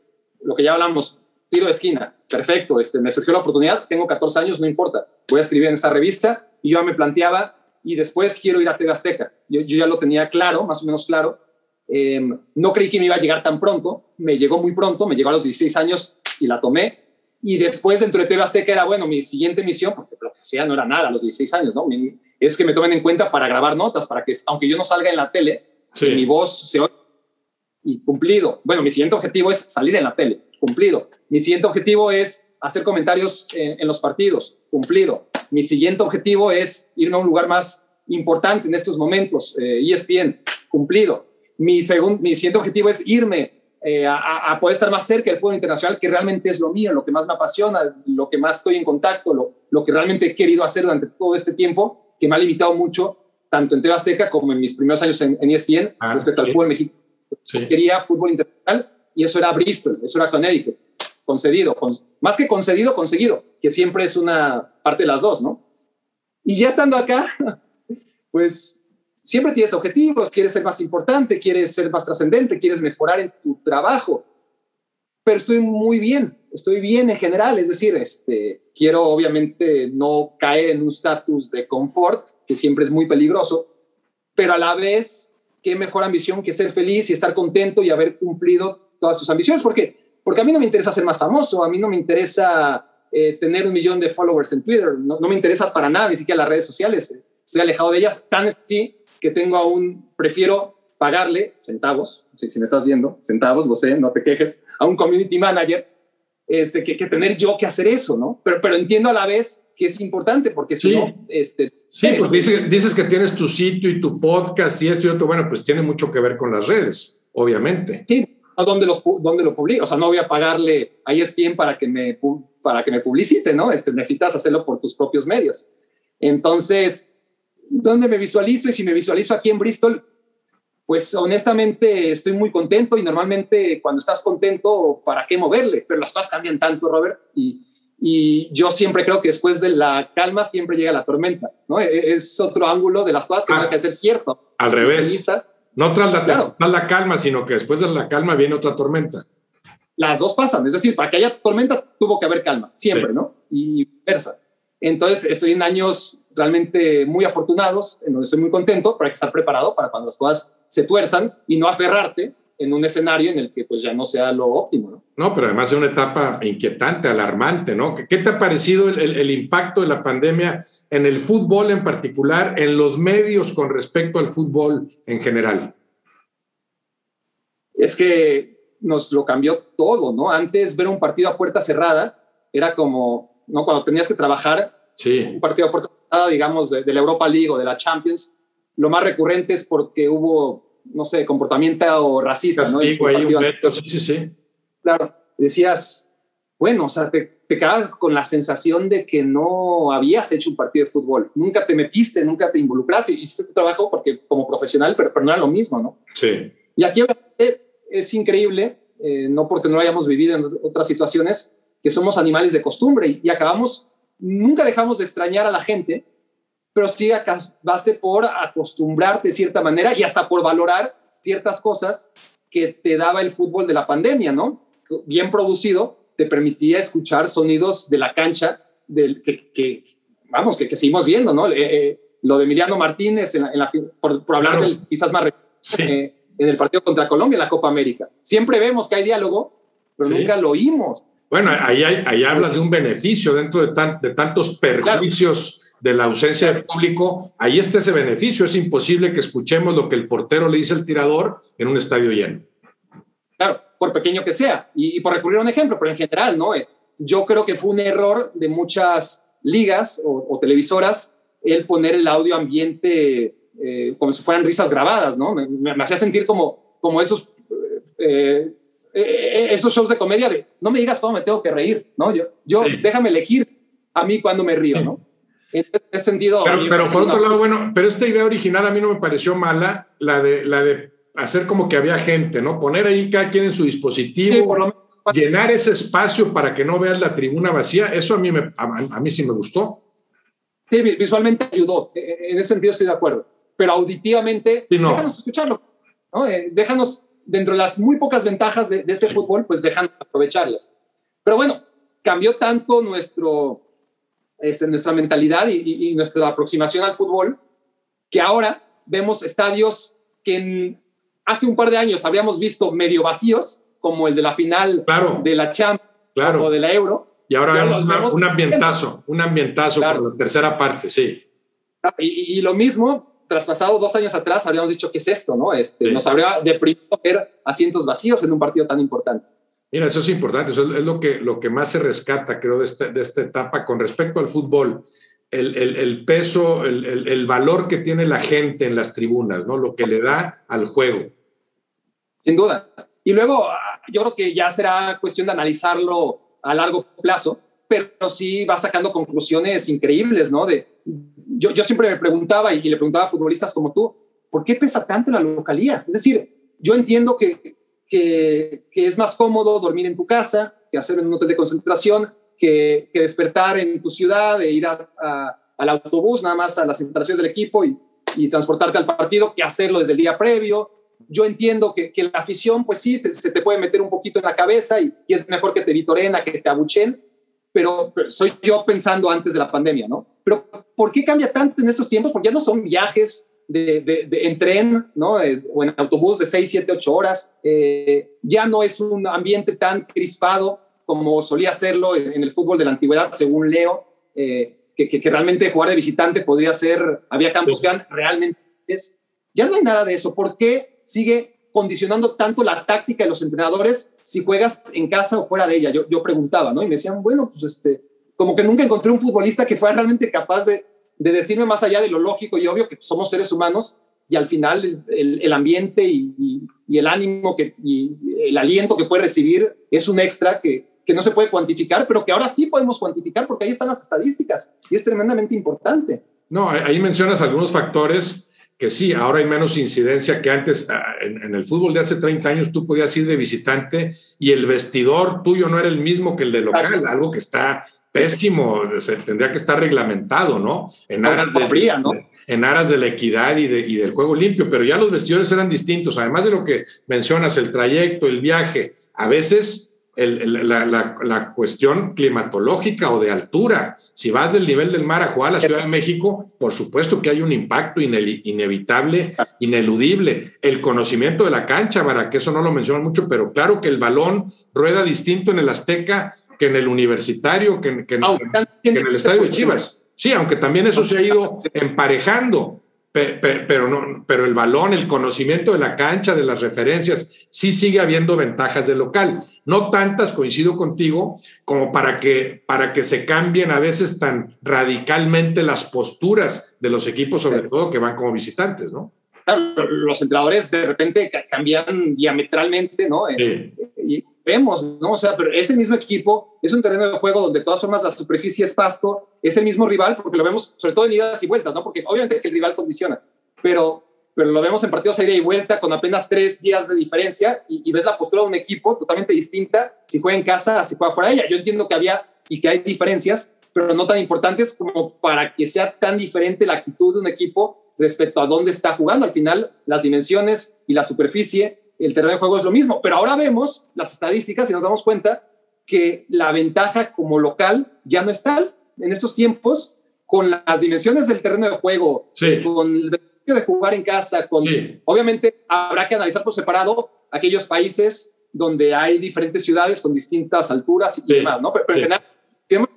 lo que ya hablamos, tiro de esquina, perfecto, este, me surgió la oportunidad, tengo 14 años, no importa, voy a escribir en esta revista y yo me planteaba y después quiero ir a TV Azteca. Yo, ya lo tenía claro, más o menos claro. Em, no creí que me iba a llegar tan pronto, me llegó muy pronto, me llegó a los 16 años y la tomé. Y después dentro de TV Azteca era, bueno, mi siguiente misión, porque lo que sea no era nada a los 16 años, ¿no? es que me tomen en cuenta para grabar notas, para que aunque yo no salga en la tele, mi voz se oiga y cumplido. Bueno, mi siguiente objetivo es salir en la tele, cumplido. Mi siguiente objetivo es hacer comentarios en, los partidos, cumplido. Mi siguiente objetivo es irme a un lugar más importante en estos momentos, eh, ESPN, cumplido. Mi, segundo, mi siguiente objetivo es irme eh, a, poder estar más cerca del fútbol internacional, que realmente es lo mío, lo que más me apasiona, lo que más estoy en contacto, lo, lo que realmente he querido hacer durante todo este tiempo, que me ha limitado mucho, tanto en TV Azteca como en mis primeros años en, ESPN, ah, respecto al fútbol mexicano. Quería fútbol internacional y eso era Bristol, eso era Connecticut, concedido, más que concedido, conseguido, que siempre es una parte de las dos, ¿no? Y ya estando acá, pues siempre tienes objetivos, quieres ser más importante, quieres ser más trascendente, quieres mejorar en tu trabajo, pero estoy muy bien, estoy bien en general, es decir, este, quiero obviamente no caer en un estatus de confort, que siempre es muy peligroso, pero a la vez qué mejor ambición que ser feliz y estar contento y haber cumplido todas tus ambiciones. ¿Por qué? Porque a mí no me interesa ser más famoso, a mí no me interesa eh, tener un millón de followers en Twitter, no, me interesa para nada, ni siquiera las redes sociales. Estoy alejado de ellas, tan así que tengo aún, prefiero pagarle centavos, si, si me estás viendo, centavos, lo sé, no te quejes, a un community manager, este, que, que tener yo que hacer eso, ¿no? Pero, pero entiendo a la vez que es importante, porque si no, este... Sí, porque dices, que tienes tu sitio y tu podcast y esto y otro, bueno, pues tiene mucho que ver con las redes, obviamente. Sí, ¿a dónde, los, dónde lo publico? O sea, no voy a pagarle a ESPN para que me, para que me publicite, ¿no? Este, necesitas hacerlo por tus propios medios. Entonces, ¿dónde me visualizo? Y si me visualizo aquí en Bristol, pues honestamente estoy muy contento y normalmente cuando estás contento, ¿para qué moverle? Pero las cosas cambian tanto, Robert, y Y yo siempre creo que después de la calma siempre llega la tormenta, ¿no? E, es otro ángulo de las cosas que ah, que ser cierto. Al revés. No tras la, la calma, sino que después de la calma viene otra tormenta. Las dos pasan, es decir, para que haya tormenta tuvo que haber calma, siempre, ¿no? Y versa. Entonces, estoy en años realmente muy afortunados, en donde estoy muy contento, hay que estar preparado para cuando las cosas se tuerzan y no aferrarte en un escenario en el que pues ya no sea lo óptimo, ¿no? No, pero además es una etapa inquietante, alarmante, ¿no? ¿Qué te ha parecido el, el, impacto de la pandemia en el fútbol en particular, en los medios con respecto al fútbol en general? Es que nos lo cambió todo, ¿no? Antes ver un partido a puerta cerrada era como, ¿no? Cuando tenías que trabajar sí. un partido a puerta cerrada, digamos, de, de la Europa League o de la Champions, lo más recurrente es porque hubo no sé, comportamiento racista, ¿no? sí, sí, sí. Claro, decías, bueno, o sea, te, te con la sensación de que no habías hecho un partido de fútbol, nunca te metiste, nunca te involucraste, hiciste tu trabajo porque como profesional, pero, pero no era lo mismo, ¿no? Sí. Y aquí es increíble, eh, no porque no lo hayamos vivido en otras situaciones, que somos animales de costumbre y, y acabamos, nunca dejamos de extrañar a la gente, pero sí acabaste por acostumbrarte de cierta manera y hasta por valorar ciertas cosas que te daba el fútbol de la pandemia, ¿no? Bien producido, te permitía escuchar sonidos de la cancha, del, que, vamos, que, que, seguimos viendo, ¿no? Eh, eh, lo de Emiliano Martínez, en la, por, hablar del quizás más eh, en el partido contra Colombia en la Copa América. Siempre vemos que hay diálogo, pero nunca lo oímos. Bueno, ahí, ahí hablas de un beneficio dentro de, de tantos perjuicios de la ausencia de público, ahí está ese beneficio. Es imposible que escuchemos lo que el portero le dice al tirador en un estadio lleno. Claro, por pequeño que sea. Y, por recurrir a un ejemplo, pero en general, ¿no? Eh, yo creo que fue un error de muchas ligas o, televisoras el poner el audio ambiente eh, como si fueran risas grabadas, ¿no? Me, hacía sentir como, como esos, eh, esos shows de comedia de no me digas cómo me tengo que reír, ¿no? Yo, yo déjame elegir a mí cuando me río, ¿no? En ese sentido. Pero, por otro lado, bueno, pero esta idea original a mí no me pareció mala, la de, la de hacer como que había gente, ¿no? Poner ahí cada quien en su dispositivo, llenar ese espacio para que no veas la tribuna vacía, eso a mí, me, a, mí sí me gustó. Sí, visualmente ayudó, e, e, en ese sentido estoy de acuerdo, pero auditivamente, déjanos escucharlo, ¿no? Eh, déjanos, dentro de las muy pocas ventajas de, de este fútbol, pues déjanos aprovecharlas. Pero bueno, cambió tanto nuestro, este, nuestra mentalidad y, nuestra aproximación al fútbol, que ahora vemos estadios que hace un par de años habíamos visto medio vacíos, como el de la final de la Champions claro. o de la Euro. Y ahora vemos, un ambientazo, un ambientazo por la tercera parte, sí. Y, lo mismo, traspasado dos años atrás, habíamos dicho, ¿qué es esto? No? Este, Nos habría deprimido ver asientos vacíos en un partido tan importante. Mira, eso es importante, eso es lo que, lo que más se rescata, creo, de, este, de esta etapa con respecto al fútbol. El, el, el peso, el, el, valor que tiene la gente en las tribunas, ¿no? Lo que le da al juego. Sin duda. Y luego, yo creo que ya será cuestión de analizarlo a largo plazo, pero sí va sacando conclusiones increíbles, ¿no? De, yo, yo siempre me preguntaba y le preguntaba a futbolistas como tú, ¿por qué pesa tanto la localía? Es decir, yo entiendo que que, es más cómodo dormir en tu casa, que hacer en un hotel de concentración, que, despertar en tu ciudad, e ir al autobús, nada más a las instalaciones del equipo y, transportarte al partido, que hacerlo desde el día previo. Yo entiendo que, la afición, pues sí, se te puede meter un poquito en la cabeza y, es mejor que te vitoren a que te abuchen, pero, pero, soy yo pensando antes de la pandemia, ¿no? Pero ¿por qué cambia tanto en estos tiempos? Porque ya no son viajes de, en tren ¿no? Eh, o en autobús de 6, 7, 8 horas. Eh, ya no es un ambiente tan crispado como solía serlo en, el fútbol de la antigüedad, según Leo, eh, que, que, realmente jugar de visitante podría ser, había campos que realmente es. Ya no hay nada de eso. ¿Por qué sigue condicionando tanto la táctica de los entrenadores si juegas en casa o fuera de ella? Yo, yo preguntaba, ¿no? Y me decían, bueno, pues este, como que nunca encontré un futbolista que fuera realmente capaz de, de decirme más allá de lo lógico y obvio que somos seres humanos y al final el, ambiente y, el ánimo que, y el aliento que puede recibir es un extra que, que no se puede cuantificar, pero que ahora sí podemos cuantificar porque ahí están las estadísticas y es tremendamente importante. No, ahí mencionas algunos factores que sí, ahora hay menos incidencia que antes. Ah, en, en, el fútbol de hace 30 años tú podías ir de visitante y el vestidor tuyo no era el mismo que el de local, algo que está pésimo, se, tendría que estar reglamentado, ¿no? En aras, de, ¿no? en aras de la equidad y, de, y del juego limpio, pero ya los vestidores eran distintos, además de lo que mencionas, el trayecto, el viaje, a veces la, cuestión climatológica o de altura. Si vas del nivel del mar a jugar a la Ciudad de México, por supuesto que hay un impacto inevitable, ineludible. El conocimiento de la cancha, para que eso no lo menciono mucho, pero claro que el balón rueda distinto en el Azteca que en el universitario, que, en, el estadio de Chivas. Sí, aunque también eso se ha ido emparejando pero, no, pero el balón, el conocimiento de la cancha, de las referencias, sí sigue habiendo ventajas de local. No tantas, coincido contigo, como para que, para que se cambien a veces tan radicalmente las posturas de los equipos, sobre todo que van como visitantes, ¿no? los entrenadores de repente cambian diametralmente, ¿no? Sí. Y, vemos, ¿no? O sea, pero ese mismo equipo es un terreno de juego donde de todas formas la superficie es pasto, es el mismo rival, porque lo vemos sobre todo en idas y vueltas, ¿no? Porque obviamente que el rival condiciona, pero, pero lo vemos en partidos a ida y vuelta con apenas tres días de diferencia y, ves la postura de un equipo totalmente distinta si juega en casa, si juega fuera de ella. Yo entiendo que había y que hay diferencias, pero no tan importantes como para que sea tan diferente la actitud de un equipo respecto a dónde está jugando. Al final, las dimensiones y la superficie el terreno de juego es lo mismo, pero ahora vemos las estadísticas y nos damos cuenta que la ventaja como local ya no es tal en estos tiempos con las dimensiones del terreno de juego, con el de jugar en casa, con obviamente habrá que analizar por separado aquellos países donde hay diferentes ciudades con distintas alturas y demás, ¿no? Pero, en general,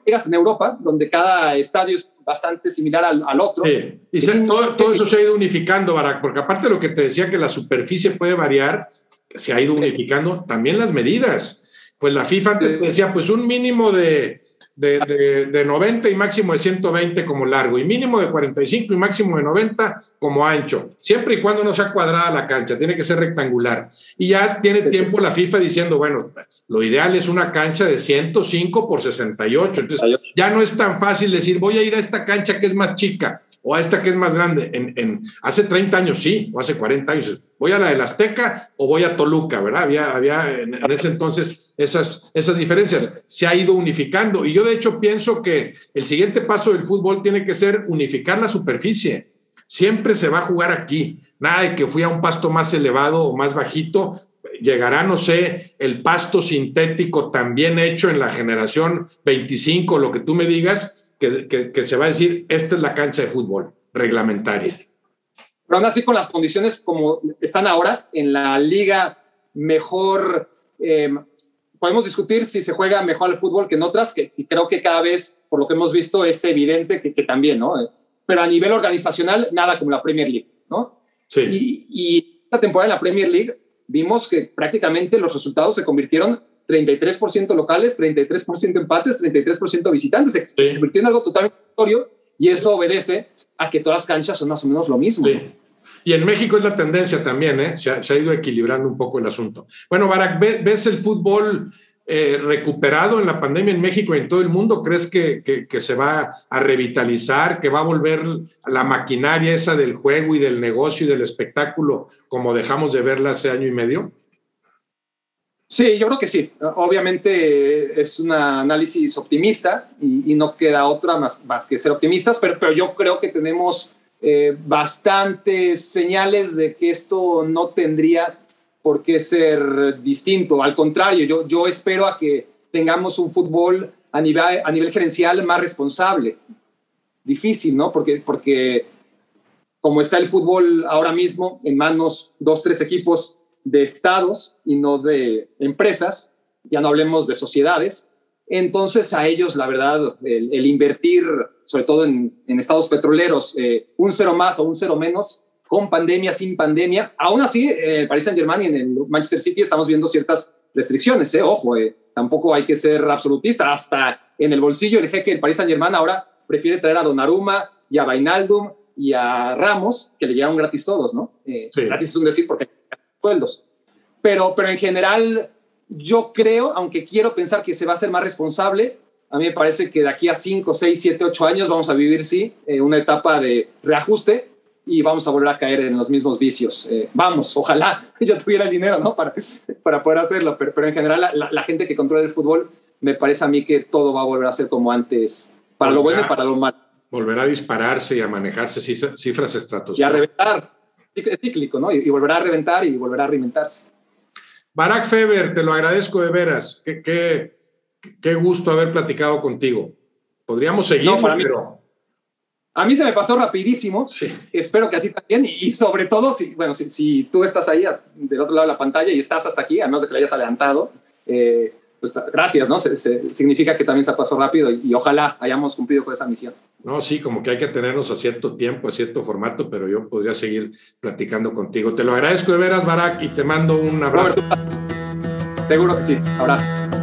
llegas en Europa, donde cada estadio es bastante similar al, otro. Sí. Y todo, eso se ha ido unificando, Barak, porque aparte de lo que te decía que la superficie puede variar, se ha ido unificando también las medidas. Pues la FIFA antes te decía, pues un mínimo de, de, de, 90 y máximo de 120 como largo, y mínimo de 45 y máximo de 90 como ancho, siempre y cuando no sea cuadrada la cancha, tiene que ser rectangular. Y ya tiene tiempo la FIFA diciendo, bueno, lo ideal es una cancha de 105 por 68. Entonces, ya no es tan fácil decir, voy a ir a esta cancha que es más chica o a esta que es más grande. En, hace 30 años sí, o hace 40 años. Voy a la del Azteca o voy a Toluca, ¿verdad? Había, había en, ese entonces esas, esas diferencias. Se ha ido unificando. Y yo de hecho pienso que el siguiente paso del fútbol tiene que ser unificar la superficie. Siempre se va a jugar aquí. Nada de que fui a un pasto más elevado o más bajito, llegará, no sé, el pasto sintético también hecho en la generación 25, lo que tú me digas, que, que, se va a decir, esta es la cancha de fútbol reglamentaria. Pero aún así, con las condiciones como están ahora, en la liga mejor, em, podemos discutir si se juega mejor el fútbol que en otras, que, creo que cada vez, por lo que hemos visto, es evidente que, que también, ¿no? Pero a nivel organizacional, nada como la Premier League, ¿no? Sí. Y, y esta temporada en la Premier League vimos que prácticamente los resultados se convirtieron 33% locales, 33% empates, 33% visitantes. Se convirtió en algo totalmente aleatorio y eso obedece a que todas las canchas son más o menos lo mismo. Y en México es la tendencia también, ¿eh? se, ha, ido equilibrando un poco el asunto. Bueno, Barak, ¿ves el fútbol eh, recuperado en la pandemia en México y en todo el mundo? ¿Crees que, que, se va a revitalizar, que va a volver la maquinaria esa del juego y del negocio y del espectáculo como dejamos de verla hace año y medio? Sí, yo creo que sí. Obviamente es un análisis optimista y, no queda otra más, más que ser optimistas, pero, pero yo creo que tenemos eh, bastantes señales de que esto no tendría por qué ser distinto. Al contrario, yo, yo espero a que tengamos un fútbol a nivel, a nivel gerencial más responsable. Difícil, ¿no? Porque, porque como está el fútbol ahora mismo en manos dos, tres equipos de estados y no de empresas, ya no hablemos de sociedades, entonces a ellos, la verdad, el, invertir, sobre todo en, estados petroleros, eh, un cero más o un cero menos, con pandemia, sin pandemia. Aún así, eh, el Paris Saint Germain y en el Manchester City estamos viendo ciertas restricciones, eh. ojo, tampoco hay que ser absolutista. Hasta en el bolsillo el jeque del Paris Saint Germain ahora prefiere traer a Donnarumma y a Vainaldum y a Ramos, que le llegaron gratis todos, ¿no? Gratis es un decir porque sueldos. Pero, pero en general, yo creo, aunque quiero pensar que se va a ser más responsable, a mí me parece que de aquí a 5, 6, 7, 8 años vamos a vivir, sí, una etapa de reajuste y vamos a volver a caer en los mismos vicios. Eh, vamos, ojalá yo tuviera el dinero ¿no? para, para poder hacerlo, pero, pero en general la, la, gente que controla el fútbol me parece a mí que todo va a volver a ser como antes, para lo bueno y para lo malo. Volverá a dispararse y a manejarse cifras estratosféricas. Y a reventar, es cíclico, ¿no? Y, volverá a reventar y volverá a reinventarse. Barack Feber, te lo agradezco de veras. Qué, qué, qué gusto haber platicado contigo. Podríamos seguir, para mí, pero... A mí se me pasó rapidísimo. Sí. Espero que a ti también. Y, sobre todo, si, bueno, si, si, tú estás ahí del otro lado de la pantalla y estás hasta aquí, a menos de que le hayas adelantado, eh, pues gracias, ¿no? significa que también se pasó rápido y, ojalá hayamos cumplido con esa misión. No, sí, como que hay que tenernos a cierto tiempo, a cierto formato, pero yo podría seguir platicando contigo. Te lo agradezco de veras, Barak, y te mando un abrazo. Seguro que sí. Abrazos.